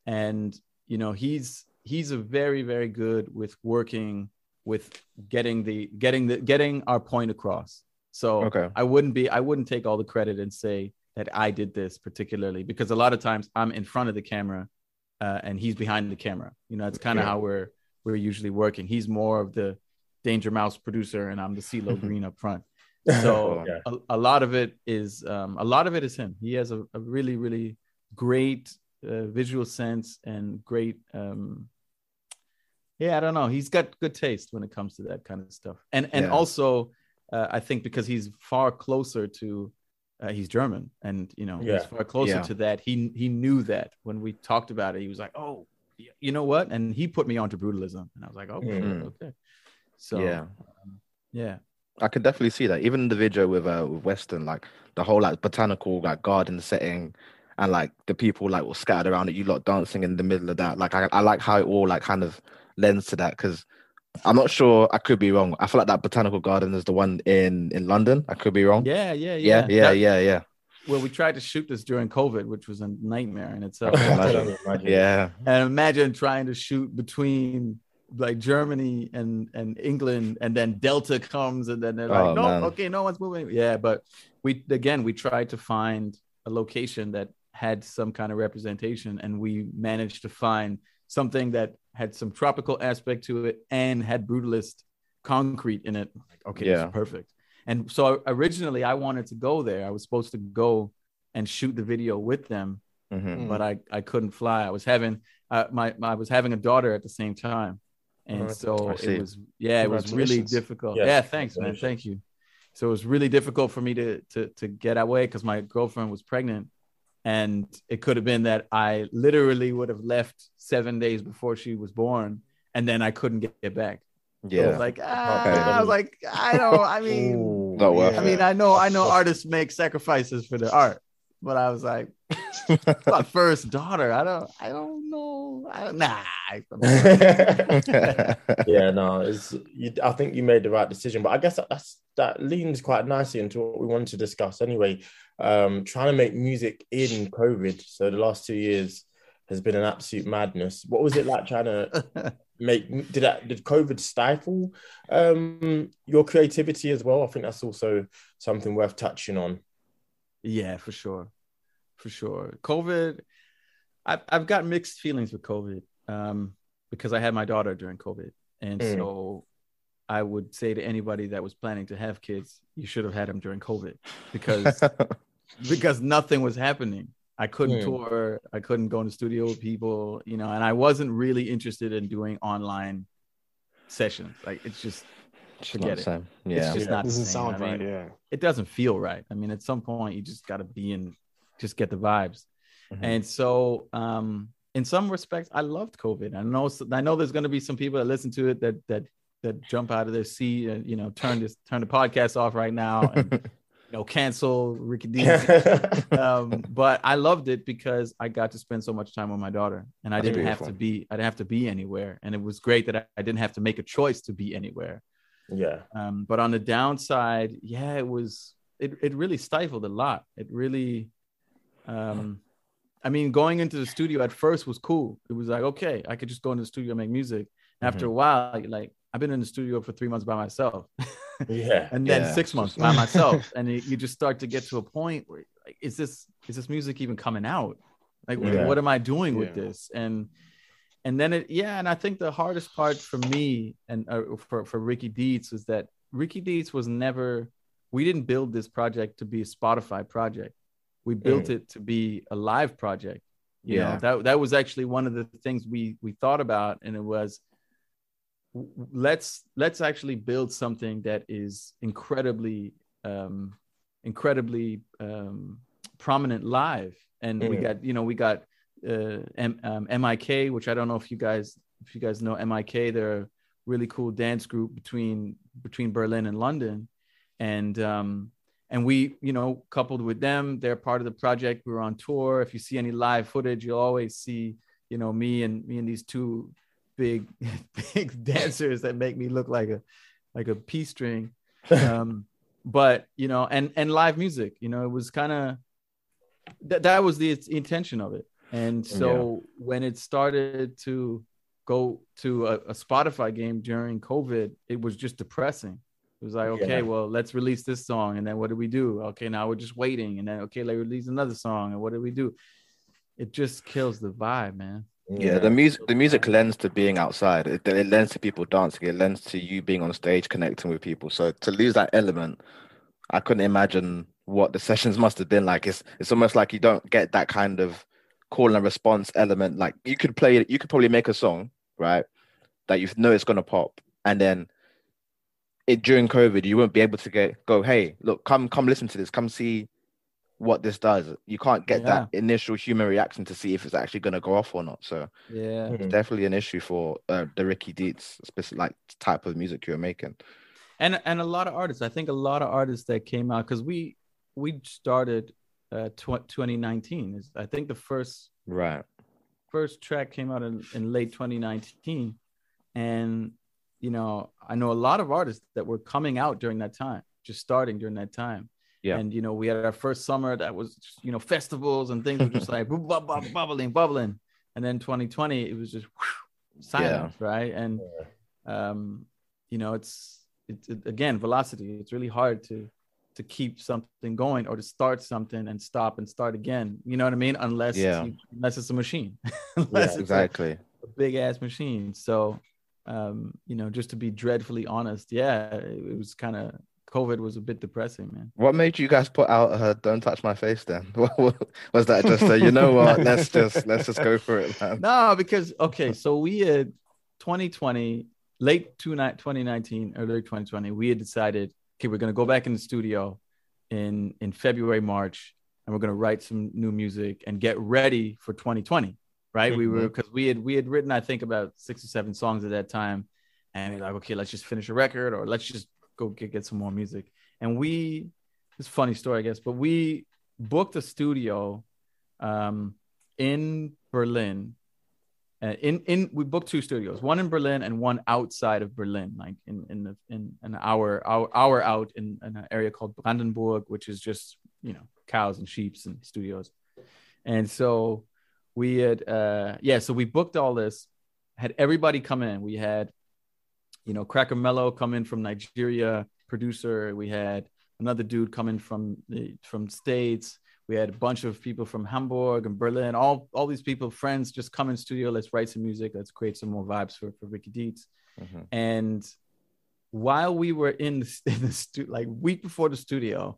And you know, he's he's a very very good with working with getting the getting the getting our point across. So Okay. I wouldn't be I wouldn't take all the credit and say that I did this particularly because a lot of times I'm in front of the camera uh, and he's behind the camera. You know, it's kind of Yeah. how we're we're usually working. He's more of the Danger Mouse producer and I'm the CeeLo Green up front. So Yeah. a, a lot of it is um, a lot of it is him. He has a, a really really great uh, visual sense and great um, yeah i don't know he's got good taste when it comes to that kind of stuff and and Yeah. also uh, i think because he's far closer to uh, he's german and you know Yeah. he's far closer to that he he knew that when we talked about it he was like oh you know what and he put me onto brutalism and i was like oh shit, Mm. okay so Yeah. um, yeah I could definitely see that. Even in the video with uh with Western, like the whole like botanical like garden setting and like the people like were scattered around it, you lot dancing in the middle of that. Like I, I like how it all like kind of lends to that because I'm not sure I could be wrong. I feel like that botanical garden is the one in in London. I could be wrong. yeah yeah yeah, yeah, That- yeah, yeah. well we tried to shoot this during covid which was a nightmare in itself imagine. Yeah. and imagine trying to shoot between like Germany and and England, and then Delta comes, and then they're like, Oh, no, man. okay, no one's moving. Yeah, but we again we tried to find a location that had some kind of representation, and we managed to find something that had some tropical aspect to it and had brutalist concrete in it. Like, okay, Yeah. perfect. And so originally I wanted to go there. I was supposed to go and shoot the video with them Mhm. but I I couldn't fly. I was having uh, my, my I was having a daughter at the same time, and Oh, so it was yeah, it was really difficult. Yes, yeah, thanks, man. Thank you. So it was really difficult for me to to to get away because my girlfriend was pregnant, and it could have been that I literally would have left seven days before she was born, and then I couldn't get, get back. So it Yeah. was like ah, Okay. I was like I don't. I mean, Ooh, Not worth I it. mean, I know I know artists make sacrifices for their art, but I was like, my first daughter. I don't. I don't know. I don't, nah. Yeah, no, it's. You, I think you made the right decision, but I guess that, that's that leans quite nicely into what we wanted to discuss anyway. Um, trying to make music in COVID. So the last two years has been an absolute madness. What was it like trying to make? Did that? Did COVID stifle um, your creativity as well? I think that's also something worth touching on. Yeah, for sure, for sure. COVID. I've I've got mixed feelings with COVID um, because I had my daughter during COVID, and Mm. so I would say to anybody that was planning to have kids, you should have had them during COVID because because nothing was happening. I couldn't Hmm. tour. I couldn't go in the studio with people, you know, and I wasn't really interested in doing online sessions. Like it's just, It's Forget it. the same. it's Yeah. just not the doesn't sound I mean, right. Yeah. It doesn't feel right. I mean, at some point, you just got to be in, just get the vibes. Mhm. And so, um, in some respects, I loved COVID. I know, I know there's going to be some people that listen to it that that that jump out of their seat and you know turn this turn the podcast off right now and you know cancel Ricky D um, but I loved it because I got to spend so much time with my daughter, and I That's didn't have to be I didn't have to be anywhere, and it was great that I, I didn't have to make a choice to be anywhere. Yeah, Um, but on the downside, yeah, it was it it really stifled a lot. It really, um, I mean, going into the studio at first was cool. It was like okay, I could just go into the studio and make music. After a while, like I've been in the studio for three months by myself. yeah, and then Yeah. six months by myself and you, you just start to get to a point where like is this is this music even coming out like what- Yeah. what am i doing with this and and then it yeah and i think the hardest part for me and uh, for for Ricky Dietz was that Ricky Dietz was never we didn't build this project to be a spotify project we built it to be a live project you Yeah. know that that was actually one of the things we we thought about and it was let's let's actually build something that is incredibly um incredibly um prominent live and we Mm. got you know we got uh M- um, mik which i don't know if you guys if you guys know mik they're a really cool dance group between between berlin and london. And um and we you know coupled with them they're part of the project. We were on tour. If you see any live footage you'll always see you know me and me and these two big big dancers that make me look like a like a p string. Um but you know and and live music you know it was kind of that that was the intention of it and so when it started to go to a, a spotify game during covid it was just depressing it was like okay Yeah. well let's release this song and then what do we do okay now we're just waiting and then okay let's release another song and what do we do it just kills the vibe man Yeah, the music the music lends to being outside. It, it lends to people dancing. It lends to you being on stage connecting with people. So to lose that element, I couldn't imagine what the sessions must have been like. It's it's almost like you don't get that kind of call and response element. Like you could play it, you could probably make a song, right? That you know it's gonna pop, and then it during COVID, you won't be able to get go, hey, look, come come listen to this, come see what this does. You can't get that initial human reaction to see if it's actually gonna go off or not. So yeah Mhm. definitely an issue for uh, the Ricky Dietz specific like type of music you're making. and and a lot of artists i think a lot of artists that came out because we we started uh tw- 2019 is i think the first Right. first track came out in, in late 2019 and you know i know a lot of artists that were coming out during that time just starting during that time. Yeah. and you know we had our first summer that was just, you know festivals and things were just like bu- bu- bu- bubbling bubbling. And then 2020 it was just whew, silence right? And um you know it's it's it, again velocity. It's really hard to to keep something going or to start something and stop and start again you know what i mean unless Yeah. you, unless it's a machine unless it's a- Exactly. a, big ass machine so um you know just to be dreadfully honest yeah it, was kind of COVID was a bit depressing, man. What made you guys put out uh, "Don't Touch My Face"? Then was that just a, you know what? Let's just let's just go for it, man. No, because okay, so we had 2020, late 2019, early 2020, we had decided, okay, we're gonna go back in the studio in in February, March, and we're gonna write some new music and get ready for 2020. Right? We were because we had we had written, I think, about six or seven songs at that time, and we're like, okay, let's just finish a record or let's just go get, get some more music. And we, it's a funny story, I guess, but we booked a studio um, in Berlin. Uh, in in we booked two studios, one in Berlin and one outside of Berlin, like in in the in an hour hour, hour out in, in an area called Brandenburg, which is just you know cows and sheep's and studios. And so we had uh yeah, so we booked all this, had everybody come in. We had you know, Cracker Mellow come in from Nigeria, producer. We had another dude coming from the from states. We had a bunch of people from Hamburg and Berlin. All all these people, friends, just come in studio. Let's write some music. Let's create some more vibes for for Ricky Dietz. Mm-hmm. And while we were in the, in the stu- like week before the studio,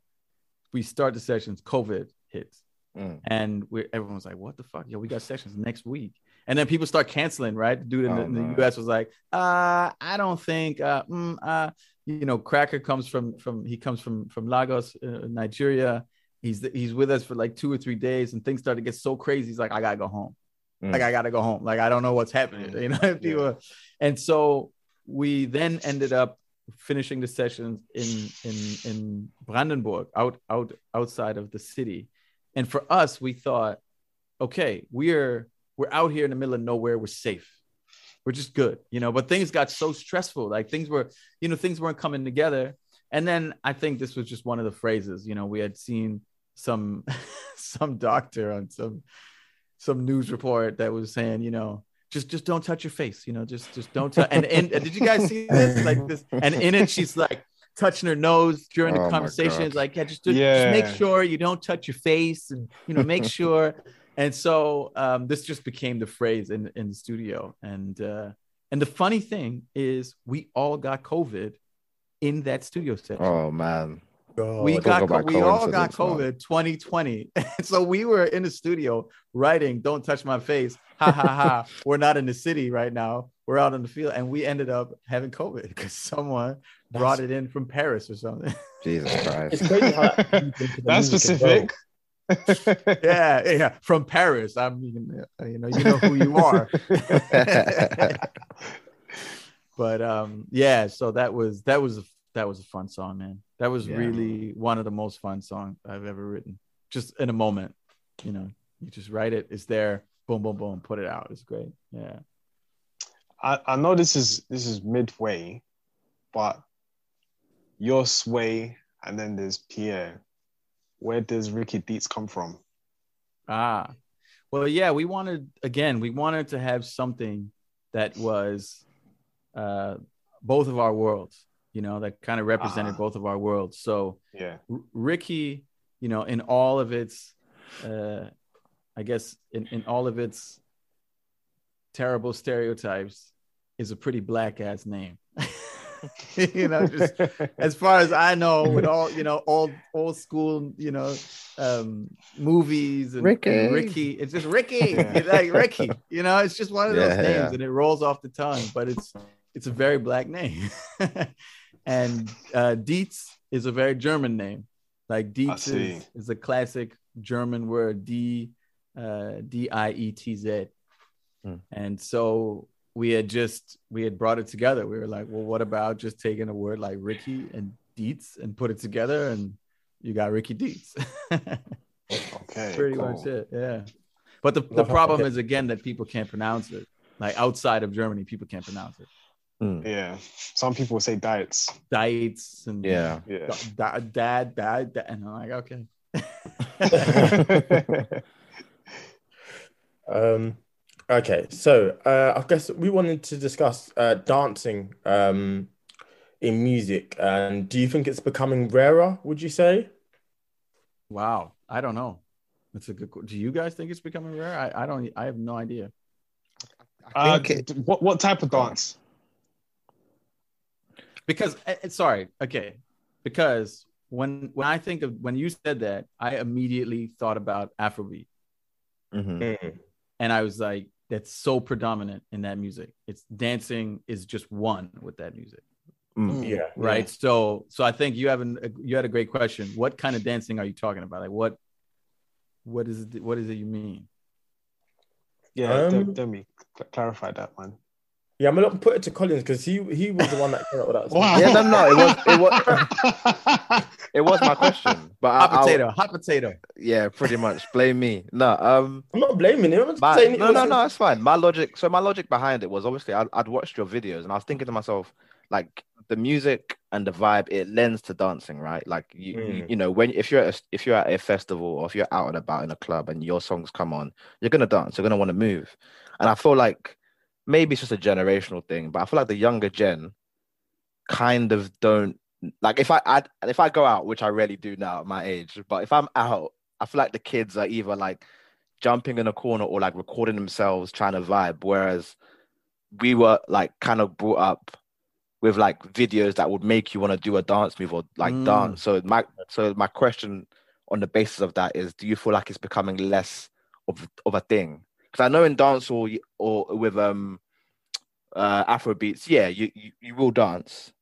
we start the sessions. COVID hits, mm. and we everyone was like, "What the fuck? Yo, we got sessions next week." and then people start canceling, right? The dude in, the, oh, in the U.S. was like, uh, I don't think, uh, mm, uh, you know, Cracker comes from from he comes from from Lagos, uh, Nigeria. He's he's with us for like two or three days, and things started to get so crazy. He's like, I gotta go home. Mm. Like I gotta go home. Like I don't know what's happening. You know, yeah. and so we then ended up finishing the sessions in in in Brandenburg, out out outside of the city. And for us, we thought, okay, we're we're out here in the middle of nowhere. We're safe. We're just good, you know. But things got so stressful. Like things were, you know, things weren't coming together. And then I think this was just one of the phrases. You know, we had seen some some doctor on some some news report that was saying, you know, just just don't touch your face. You know, just just don't. touch. and, and did you guys see this? Like this, and in it, she's like touching her nose during the oh conversation. It's like, yeah, just, just, yeah. just make sure you don't touch your face, and you know, make sure and so um, this just became the phrase in in the studio. And uh, and the funny thing is, we all got COVID in that studio session. Oh man. Oh, we got we all got COVID 2020. so we were in the studio writing "Don't touch my face." Ha ha ha. we're not in the city right now. We're out in the field, and we ended up having COVID because someone That's... brought it in from Paris or something. Jesus Christ! It's crazy how that's specific yeah, yeah, from Paris. I mean, you know, you know who you are. but um, yeah, so that was that was a, that was a fun song, man. That was yeah. really one of the most fun songs I've ever written. Just in a moment, you know, you just write it. It's there. Boom, boom, boom. Put it out. It's great. Yeah. I, I know this is this is midway, but your sway and then there's Pierre where does Ricky Dietz come from? Ah, well, yeah, we wanted again, we wanted to have something that was uh, both of our worlds, you know, that kind of represented ah. both of our worlds. So, yeah, R- Ricky, you know, in all of its, uh, I guess, in, in all of its terrible stereotypes, is a pretty black ass name. you know, just as far as I know, with all you know, old old school, you know, um, movies and Ricky, and Ricky. It's just Ricky, like Ricky. You know, it's just one of those names, yeah. and it rolls off the tongue. But it's it's a very black name, and uh, Dietz is a very German name. Like Dietz is, is a classic German word, D uh, D I E T Z. Hmm. And so we had just we had brought it together. We were like, well, what about just taking a word like Ricky and Dietz and put it together, and you got Ricky Dietz. okay, pretty cool. much it. Yeah, but the, the problem is again that people can't pronounce it. Like outside of Germany, people can't pronounce it. Mm. Yeah, some people say diets, diets, and yeah, yeah, dad, dad, dad, dad, and I'm like, okay. um, Okay, so uh, I guess we wanted to discuss uh, dancing um, in music, and do you think it's becoming rarer? Would you say? Wow, I don't know. That's a good. Do you guys think it's becoming rare? I, I don't. I have no idea. Uh, it, what what type of dance? Because uh, sorry, okay, because when when I think of when you said that, I immediately thought about Afrobeat, Mhm. Mm. and I was like, that's so predominant in that music. It's dancing is just one with that music, Mm. Yeah. right? So so I think you have an you had a great question. What kind of dancing are you talking about? Like what what is it, what is it you mean? Yeah, Um, Dem- Demi, cl- clarify that, man. Yeah, I'm gonna put it to Collins because he he was the one that came up with that. song. Wow. Yeah, no, no, it was it was it was my question, but I, Hot I'll- potato, hot potato. yeah, pretty much. Blame me. No, um, I'm not blaming him. I'm just my, saying no, no, no, it's fine. My logic, so my logic behind it was obviously I'd, I'd watched your videos and I was thinking to myself, like the music and the vibe, it lends to dancing, right? Like you, you, Mm. you know, when if you're at a, if you're at a festival or if you're out and about in a club and your songs come on, you're gonna dance, you're gonna want to move, and I feel like maybe it's just a generational thing, but I feel like the younger gen kind of don't like if I, I if I go out, which I rarely do now at my age, but if I'm out, I feel like the kids are either like jumping in a corner or like recording themselves trying to vibe, whereas we were like kind of brought up with like videos that would make you want to do a dance move or like Mm. dance. So my so my question on the basis of that is, do you feel like it's becoming less of of a thing? Because I know in dance or or with um uh Afro beats, yeah, you, you you will dance,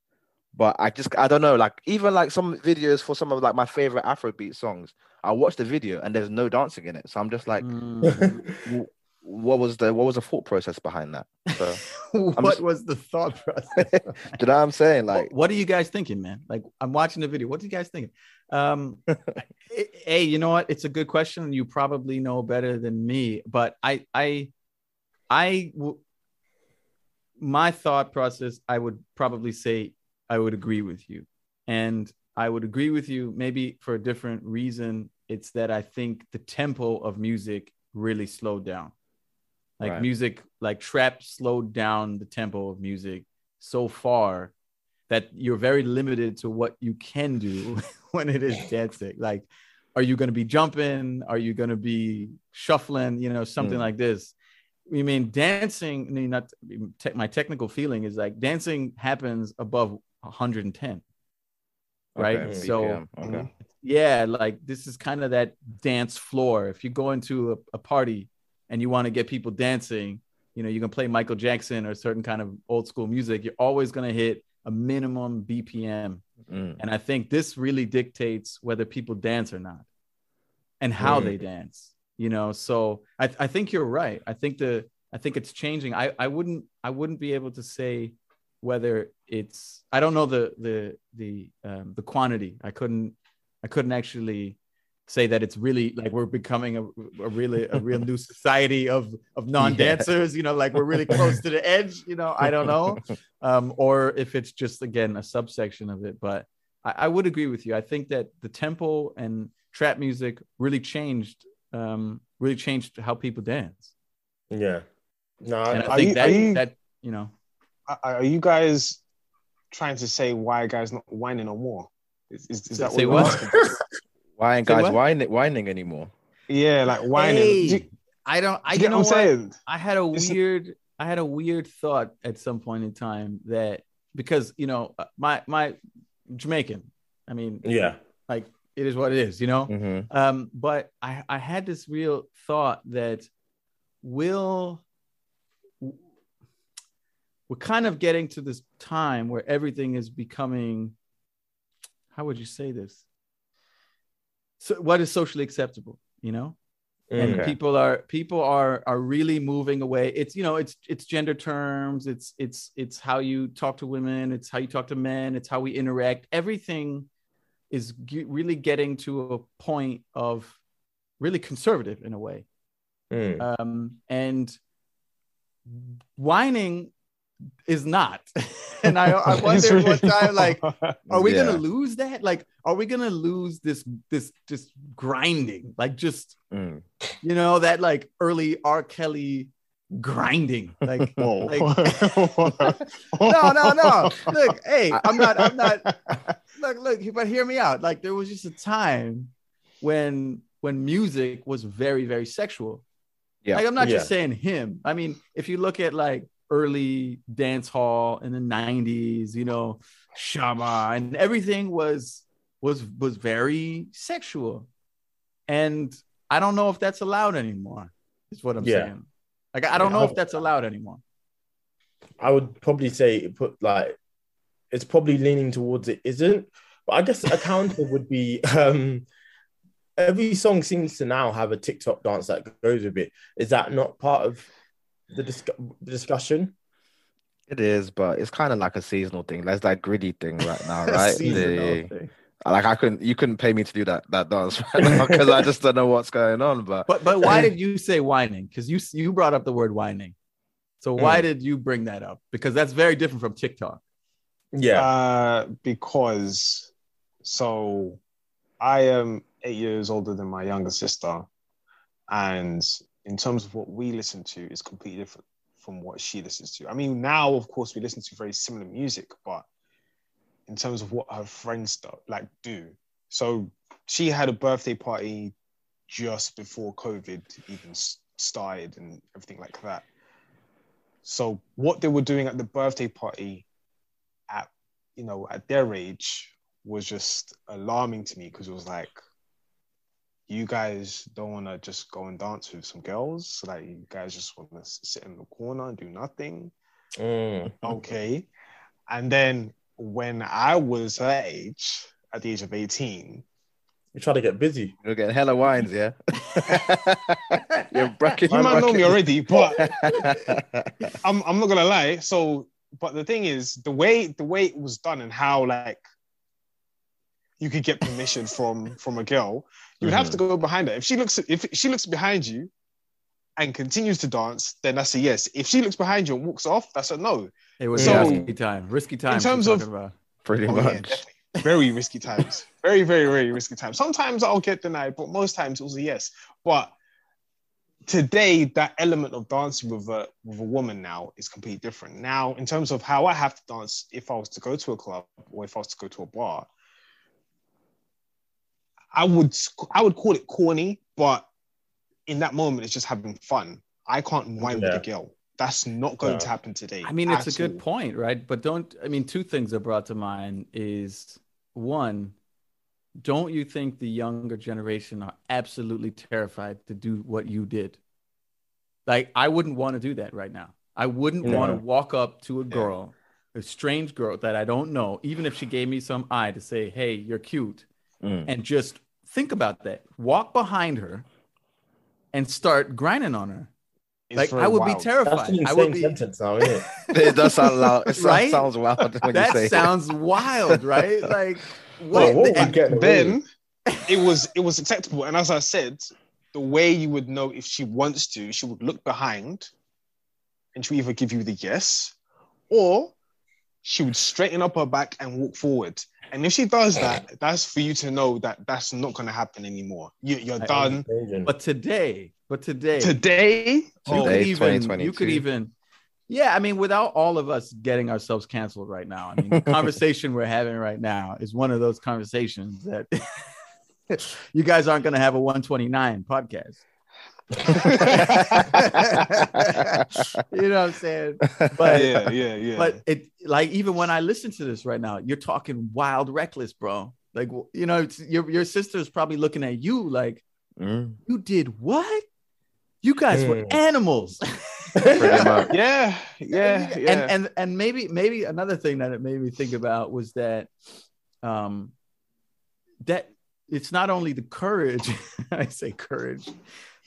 but I just I don't know, like even like some videos for some of like my favorite Afrobeat songs, I watch the video and there's no dancing in it, so I'm just like, Mm. what was the what was the thought process behind that? So, what just- was the thought process? do you know what I'm saying? Like, What- what are you guys thinking, man? Like, I'm watching the video. What are you guys thinking? Um, hey, you know what? It's a good question. You probably know better than me, but I, I, I, w- my thought process, I would probably say I would agree with you, and I would agree with you maybe for a different reason. It's that I think the tempo of music really slowed down. Like Right. music, like trap slowed down the tempo of music so far that you're very limited to what you can do when it is dancing. Like, are you going to be jumping? Are you going to be shuffling? You know, something Mm. like this. I mean, dancing. I mean, not te- my technical feeling is like dancing happens above 110, right? okay, So BPM, okay. yeah, like this is kind of that dance floor. If you go into a, a party and you want to get people dancing, you know, you can play Michael Jackson or certain kind of old school music. You're always going to hit a minimum BPM. Mm. And I think this really dictates whether people dance or not and how Mm. they dance, you know? So I, I think you're right. I think the, I think it's changing. I, I wouldn't, I wouldn't be able to say whether it's, I don't know the, the, the, um, the quantity. I couldn't, I couldn't actually say that it's really like we're becoming a, a really a real new society of of non-dancers you know like we're really close to the edge you know i don't know um or if it's just again a subsection of it but I, I would agree with you i think that the tempo and trap music really changed um really changed how people dance Yeah. No, and i think you- that you- that you know Are, you guys trying to say why guys not whining no more? Is, is, is that Say what? what? asking? Why ain't guys what? whining, whining anymore? yeah, like whining. Hey, Do you- i don't i do you you get know what I'm what? saying? I had a It's- weird I had a weird thought at some point in time that because you know uh, my my Jamaican I mean yeah. like it is what it is you know Mhm. um but I I had this real thought that will we're kind of getting to this time where everything is becoming how would you say this so what is socially acceptable you know? And Mm. Okay. people are people are are really moving away. It's you know it's it's gender terms. It's it's it's how you talk to women. It's how you talk to men. It's how we interact. Everything is ge- really getting to a point of really conservative in a way. Mm. um and whining is not and i i wonder really what time like are we Yeah. gonna lose that like are we gonna lose this this just grinding like just Mm. you know that like early R. Kelly grinding, like Whoa. like no, no, no. Look, hey, I'm not, I'm not. Look, look, but hear me out. Like there was just a time when when music was very, very sexual. Yeah. Like I'm not just saying him. I mean, if you look at like early dance hall in the 90s, you know, Shabba, and everything was was was very sexual. And I don't know if that's allowed anymore. Is what I'm Yeah. saying. Like I don't Yeah, know I- if that's allowed anymore. I would probably say it put like it's probably leaning towards it isn't, but I guess a counter would be um every song seems to now have a TikTok dance that goes with it. Is that not part of the, dis- the discussion? It is, but it's kind of like a seasonal thing. There's that gritty thing right now, right? The- thing. like I couldn't, you couldn't pay me to do that that dance right because I just don't know what's going on. But But but why did you say whining? Because you you brought up the word whining. So Mm. why did you bring that up? Because that's very different from TikTok. Yeah. Uh, because so I am eight years older than my younger sister, and in terms of what we listen to, is completely different from what she listens to. I mean, now of course we listen to very similar music, but in terms of what her friends do, like do, so she had a birthday party just before COVID even started and everything like that. So what they were doing at the birthday party at you know at their age was just alarming to me because it was like you guys don't want to just go and dance with some girls like you guys just want to sit in the corner and do nothing Mm. okay and then when i was her age at the age of 18 You try to get busy. you're getting hella wines, yeah. you're bracket. you might know me already but. I'm, I'm not gonna lie so but the thing is the way the way it was done and how like you could get permission from from a girl you would have to mm-hmm. go behind her if she looks if she looks behind you and continues to dance then that's a yes if she looks behind you and walks off that's a no It was So- risky time. Risky time. In terms of- about. Pretty Oh, much. definitely. very risky times very very very risky times sometimes i'll get denied but most times it was a yes but today that element of dancing with a with a woman now is completely different now in terms of how i have to dance if i was to go to a club or if i was to go to a bar i would i would call it corny but in that moment it's just having fun i can't whine with a girl that's not going Yeah. to happen today I mean, it's a at good all. point, right? But don't I mean two things are brought to mind is one, don't you think the younger generation are absolutely terrified to do what you did? Like I wouldn't want to do that right now. I wouldn't No. want to walk up to a girl, a strange girl that I don't know, even if she gave me some eye to say, "Hey, you're cute." Mm. And just think about that. Walk behind her and start grinding on her. It's like I would be wild. That's terrified. an I would be sentence now, isn't it? It does sound loud. It sounds, Right? sounds wild when you say that it. sounds wild, right? Like Well, what? what and- we getting away then it was it was acceptable. And as I said, the way you would know if she wants to, she would look behind and she would either give you the yes or she would straighten up her back and walk forward. And if she does that, that's for you to know that that's not going to happen anymore. You, you're I- done. But today, but today, Today, you oh, could even, you could even, yeah. I mean, without all of us getting ourselves canceled right now, I mean, the conversation we're having right now is one of those conversations that you guys aren't going to have a 129 podcast. you know what I'm saying? But yeah, yeah, yeah. but it like even when I listen to this right now, you're talking wild, reckless, bro. Like you know, it's, your your sister's probably looking at you like, Mm. you did what? You guys were Mm. animals. Pretty much. yeah, yeah, yeah. And and and maybe maybe another thing that it made me think about was that um that it's not only the courage, I say courage,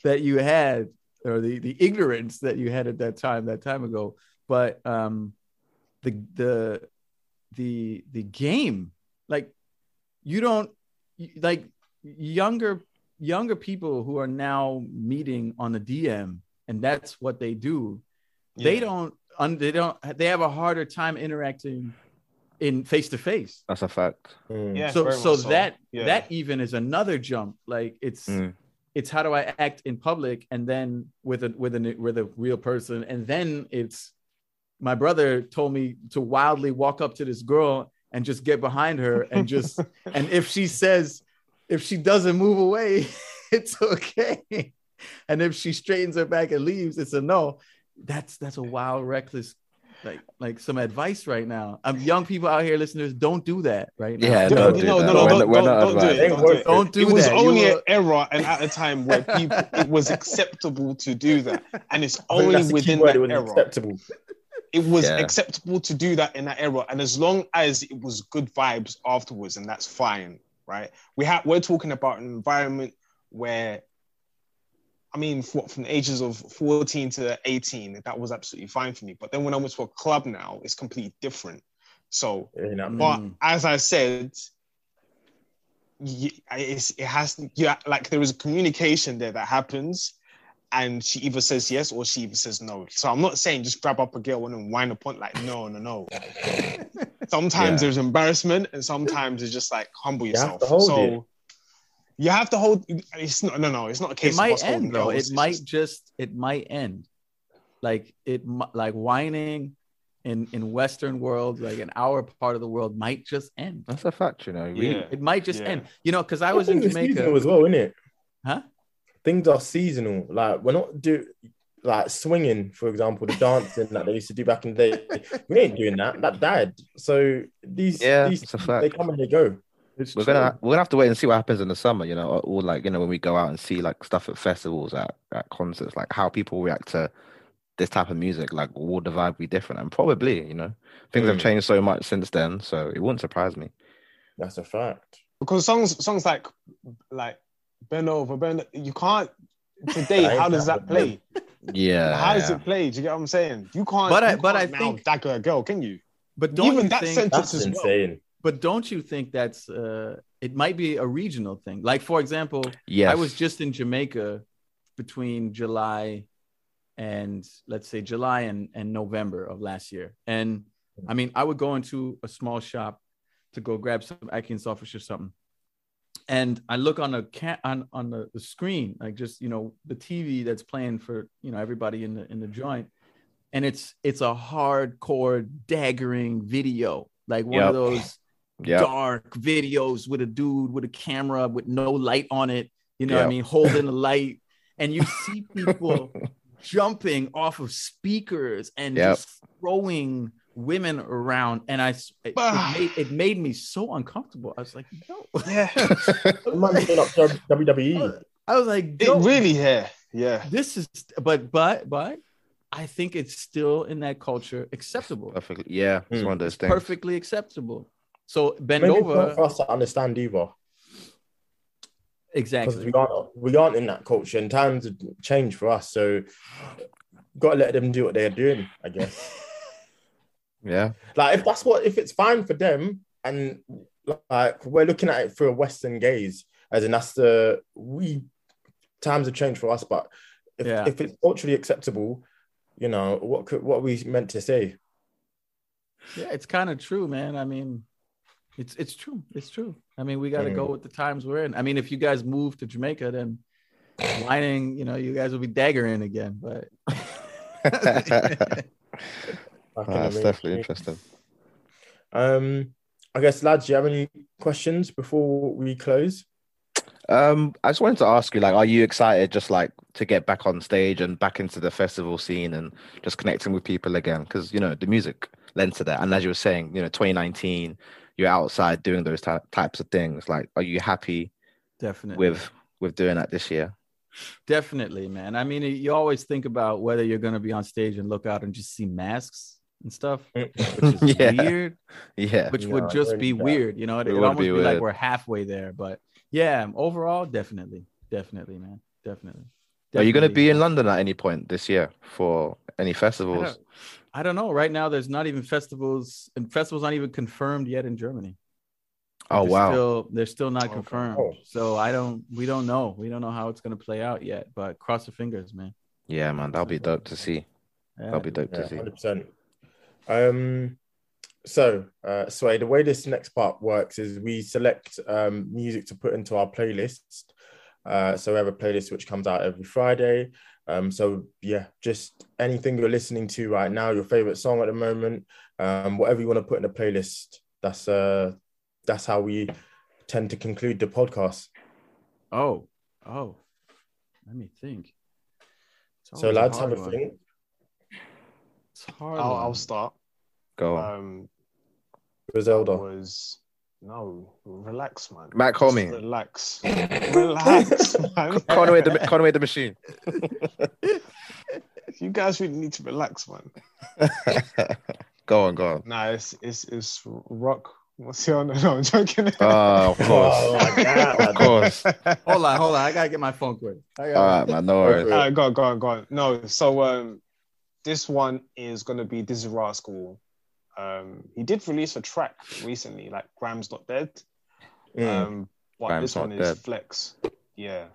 that you had or the the ignorance that you had at that time, that time ago, but um the the the the game like you don't like younger younger people who are now meeting on the DM and that's what they do they don't un, they don't they have a harder time interacting in face to face That's a fact. Mm. Yeah, so very so that Yeah. that even is another jump like it's Mm. It's how do i act in public and then with a with a with a real person. And then it's my brother told me to wildly walk up to this girl and just get behind her and just and if she says if she doesn't move away it's okay. And if she straightens her back and leaves it's a no. That's that's a wild reckless like like some advice right now. I'm young people out here, listeners. Don't do that right now. Yeah, No, don't no, do no, that. no, no, We're don't, not- don't, don't do it. Don't do it. Don't do it was that. only You an were- era and at a time where people it was acceptable to do that, and it's only that's the within that it era. acceptable. It was Yeah. acceptable to do that in that era, and as long as it was good vibes afterwards, and that's fine, right? We have we're talking about an environment where, I mean, for, from the ages of fourteen to eighteen, that was absolutely fine for me. But then when I went to a club now, it's completely different. So You know, but Mm. as I said, y- it's, it has yeah, like there is a communication there that happens, and she either says yes or she either says no. So I'm not saying just grab up a girl and then wind up like no, no, no. sometimes Yeah. there's embarrassment, and sometimes it's just like humble You have yourself. to hold so it. You have to hold. It's not no, no. It's not a case It might us end though. It it's might just- just it might end. Like it like whining in in Western world, like in our part of the world, might just end. That's a fact, you know. Really. Yeah. It might just Yeah. end. You know, because I was in Jamaica. seasonal as well, isn't it? Huh? Things are seasonal. Like we're not do like swinging, for example, the dancing that they used to do back in the day. We ain't doing that. That died. So these, Yeah, these it's a they come and they go. It's We're true. gonna we're gonna have to wait and see what happens in the summer, you know, or, or like you know when we go out and see like stuff at festivals, at, at concerts, like how people react to this type of music. Like, will the vibe be different? And probably, you know, things have Mm. changed so much since then, so it wouldn't surprise me. That's a fact. because songs songs like like bend over bend you can't today how does that play Yeah. how does yeah. it play do you get what i'm saying you can't But I- but I can't now think- dagger a girl can you But don't even you that think, sentence That's as well insane. But don't you think that's uh it might be a regional thing? Like for example, Yes. I was just in Jamaica between July and let's say July and, and November of last year. And I mean, I would go into a small shop to go grab some Atkins sausage or something. And I look on the cat on, on the, the screen, like just you know, the TV that's playing for you know everybody in the in the joint. And it's it's a hardcore daggering video, like one Yep. of those Yeah. dark videos with a dude with a camera with no light on it, you know what I mean, holding a light, and you see people jumping off of speakers and Yep. just throwing women around, and i it, it Ah. made it made me so uncomfortable. I was like, no, yeah It might be up to WWE. I was like, it yo, really yeah yeah this is, but but but I think it's still in that culture acceptable, Perfectly. Yeah. It's Mm. one of those things. perfectly acceptable. So bend Maybe over, for us to understand either. exactly. we aren't we aren't in that culture and times have changed for us. So gotta let them do what they're doing, I guess. Yeah. like if that's what if it's fine for them and like we're looking at it through a Western gaze, as in that's the we times have changed for us, but if, Yeah. if it's culturally acceptable, you know, what could what are we meant to say? Yeah, it's kind of true, man. I mean, it's it's true. It's true. I mean, we got to go with the times we're in. I mean, if you guys move to Jamaica, then whining, you know, you guys will be daggering again. But I can That's imagine. definitely interesting. Um, I guess lads, do you have any questions before we close? Um, I just wanted to ask you, like, are you excited just like to get back on stage and back into the festival scene and just connecting with people again? Because you know the music lends to that, and as you were saying, you know, 2019, you're outside doing those ty- types of things. Like, are you happy definitely, with with doing that this year? definitely, man. I mean, you always think about whether you're going to be on stage and look out and just see masks and stuff, which is Yeah. weird. Yeah, Which No, would I just be that. weird, you know. It, It it would almost be be, like we're halfway there, but yeah, overall, definitely, definitely, man, definitely. are you going to be in London at any point this year for any I festivals? Don't, I don't know. Right now, there's not even festivals, and festivals not even confirmed yet in Germany. Oh They're wow, Still, they're still not Okay. confirmed. Oh. So I don't. We don't know. We don't know how it's gonna play out yet. But cross your fingers, man. yeah, man, that'll be dope to see. Yeah. That'll be dope Yeah, to see. hundred percent. Um, so uh, Sway, the way this next part works is we select um music to put into our playlist. Uh, so we have a playlist which comes out every Friday. Um, so yeah, just anything you're listening to right now, your favorite song at the moment, um, whatever you want to put in the playlist. That's uh, that's how we tend to conclude the podcast. Oh, oh. Let me think. So always lads, have a one. think. It's It's hard. I'll. I'll start. Go on. Um, Griselda. was no, relax, man. Matt Just Comey. Relax. relax, man. Conway the Conway the machine. You guys really need to relax, man. go on, go on. Nah, it's it's it's rock. What's your name? no? I'm joking. Oh, of course. Oh my god. of course. Hold on, hold on. I gotta get my phone quick. All right, man. No worries. All right, go on, go on, go on. No, so um, this one is gonna be Dizzee Rascal. Um, he did release a track recently, like Graham's Not Dead. Mm. Um, but Graham's this one is Dead. Flex. Yeah.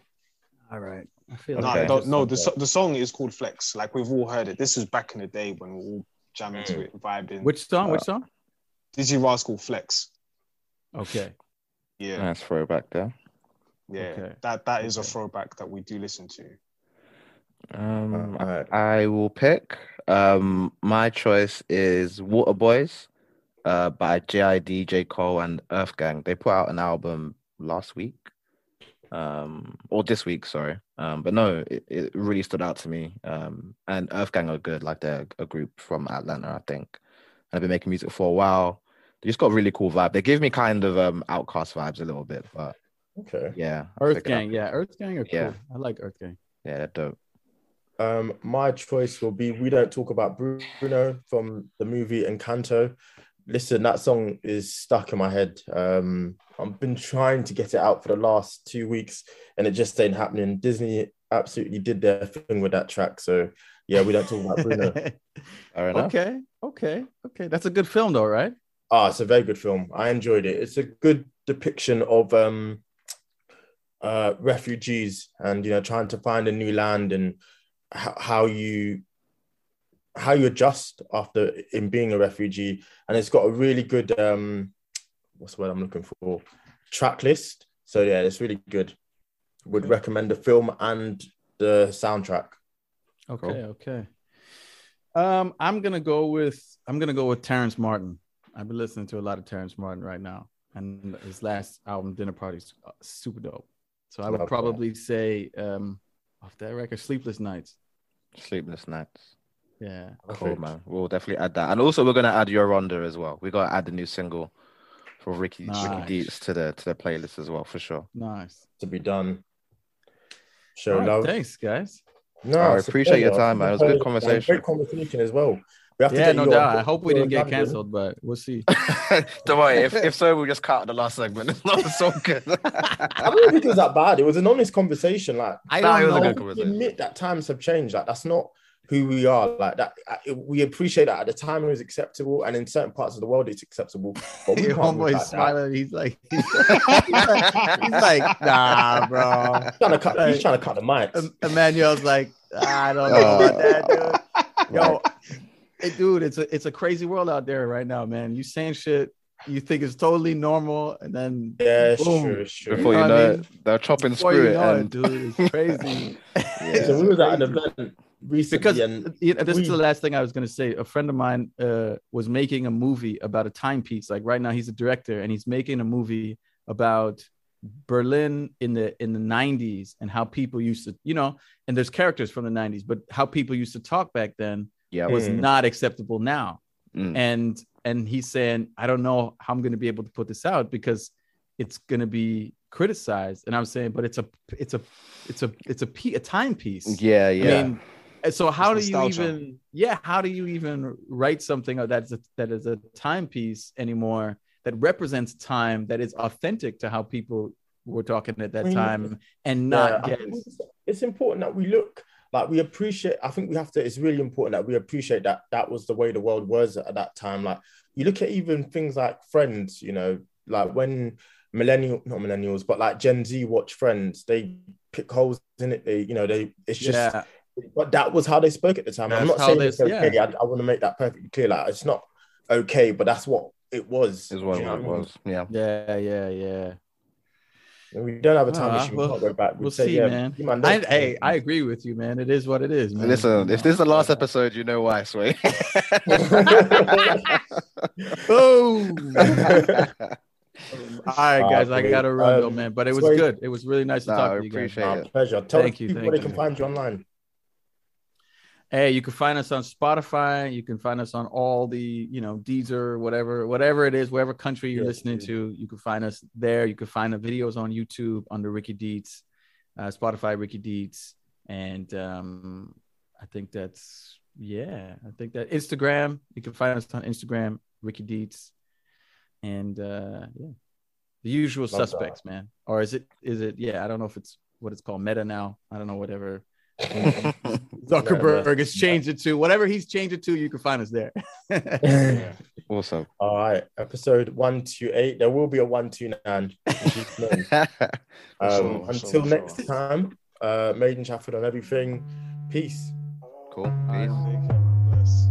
All right. I feel No, like Okay. no, no, the so- the song is called Flex. Like we've all heard it. This was back in the day when we were all jamming to it, vibing. which song? Which song? Dizzee Rascal Flex. Okay. Yeah, Nice throwback there. yeah. Okay. That that is a throwback that we do listen to. Um, Uh, alright. I will pick. Um, my choice is Water Boys, uh, by JID, J Cole, and Earth Gang. They put out an album last week, um, or this week, sorry. Um, but no, it, it really stood out to me. Um, and Earth Gang are good, like they're a group from Atlanta, I think. And I've been making music for a while. They just got a really cool vibe. They give me kind of um OutKast vibes a little bit, but Okay. yeah, I Earth pick it up. Gang. Yeah, Earth Gang are cool. Yeah. I like Earth Gang. yeah, they're dope. Um, my choice will be "We Don't Talk About Bruno" from the movie Encanto. Listen, that song is stuck in my head. Um, I've been trying to get it out for the last two weeks, and it just ain't happening. Disney absolutely did their thing with that track. So yeah, we don't talk about Bruno. Fair enough. okay. Okay. Okay. That's a good film, though, right? Ah, it's a very good film. I enjoyed it. It's a good depiction of um uh refugees and you know trying to find a new land and h- how you how you adjust after in being a refugee and it's got a really good um what's the word I'm looking for track list. So yeah, it's really good. Would recommend the film and the soundtrack. Okay. Okay. Um, I'm gonna go with I'm gonna go with Terrace Martin. I've been listening to a lot of Terrace Martin right now, and his last album, Dinner Party's uh, super dope. So I would Love that. probably say um, off that record, Sleepless Nights. Sleepless nights. Yeah. Cool, man. We'll definitely add that, and also we're gonna add Your Ronda as well. We gotta add the new single for Ricky Nice. Ricky Dietz to the to the playlist as well for sure. Nice. To be done. Show All right, love. thanks, guys. No, I appreciate your time, man. It was a good conversation. Great conversation. conversation as well. We have to Yeah, get no you doubt. board I hope we didn't get canceled, but we'll see. Don't worry. If, if so, we'll just cut out the last segment. It's not so good. I don't think it was that bad. It was an honest conversation. Like I don't was know. good admit that times have changed. Like that's not who we are. Like that, I- we appreciate that at the time it was acceptable, and in certain parts of the world it's acceptable. But we Your can't homeboy's like that. smiling. He's like, he's like, he's like, nah, bro. He's trying to cut. He's trying to cut the mics. Emmanuel's like, ah, I don't know about that, dude. Yo, hey, dude, it's a it's a crazy world out there right now, man. You saying shit you think it's totally normal, and then yeah, it's boom. true. It's true. Before you know what know it, they're chopping Before you spirit know it, dude, it's crazy. Yeah. So we was at an Crazy. event recently, because and you know, this is the last thing I was going to say. A friend of mine uh, was making a movie about a timepiece. Like right now, he's a director and he's making a movie about Berlin in the in the 90s and how people used to, you know, and there's characters from the 90s, but how people used to talk back then yeah. was Mm. not acceptable now. Mm. And and he's saying, I don't know how I'm going to be able to put this out because it's going to be criticized. And I'm saying, but it's a it's a it's a it's a, a timepiece. yeah, yeah. I mean, and so how do It's you even, yeah, how do you even write something that's a, that is a timepiece anymore that represents time that is authentic to how people were talking at that time and not I get it's, it's important that we look like we appreciate. I think we have to. It's really important that we appreciate that that was the way the world was at that time. Like you look at even things like Friends. You know, like when millennial, not millennials, but like Gen Z watch Friends, they pick holes in it. They, you know, they. It's just. yeah, But that was how they spoke at the time. I'm not saying they- it's okay. yeah. I, I want to make that perfectly clear. Like it's not okay, but that's what it was. is what Do you know it what I mean? was. Yeah. yeah, yeah, yeah. And We don't have a time Ah, machine. well, we can't go back. We'd We'll say, see, yeah, man. you man, I, hey, I agree with you, man. It is what it is, man. Listen, if this is the last episode, you know why, Sway. Boom. All right, guys, I got to run though, Um, man. But it was Sway- good. It was really nice to Nah, talk to you guys. appreciate it. pleasure. Tell Thank you, people thank where they can find you online. Hey, you can find us on Spotify. You can find us on all the, you know, Deezer, whatever, whatever it is, whatever country you're Yeah, listening to, you can find us there. You can find the videos on YouTube under Ricky Dietz, uh, Spotify Ricky Dietz, and um, I think that's yeah. I think that Instagram. You can find us on Instagram, Ricky Dietz, and uh, yeah, the usual Love suspects, man. Or is it? Is it? Yeah, I don't know if it's what it's called, Meta now. I don't know whatever. Zuckerberg has changed it to whatever he's changed it to. You can find us there. Yeah. Awesome. All right, episode one two eight. There will be a one two nine. Um, sure, until sure, next sure. time, uh, Made In Chafford on everything. Peace. cool. All right, Peace.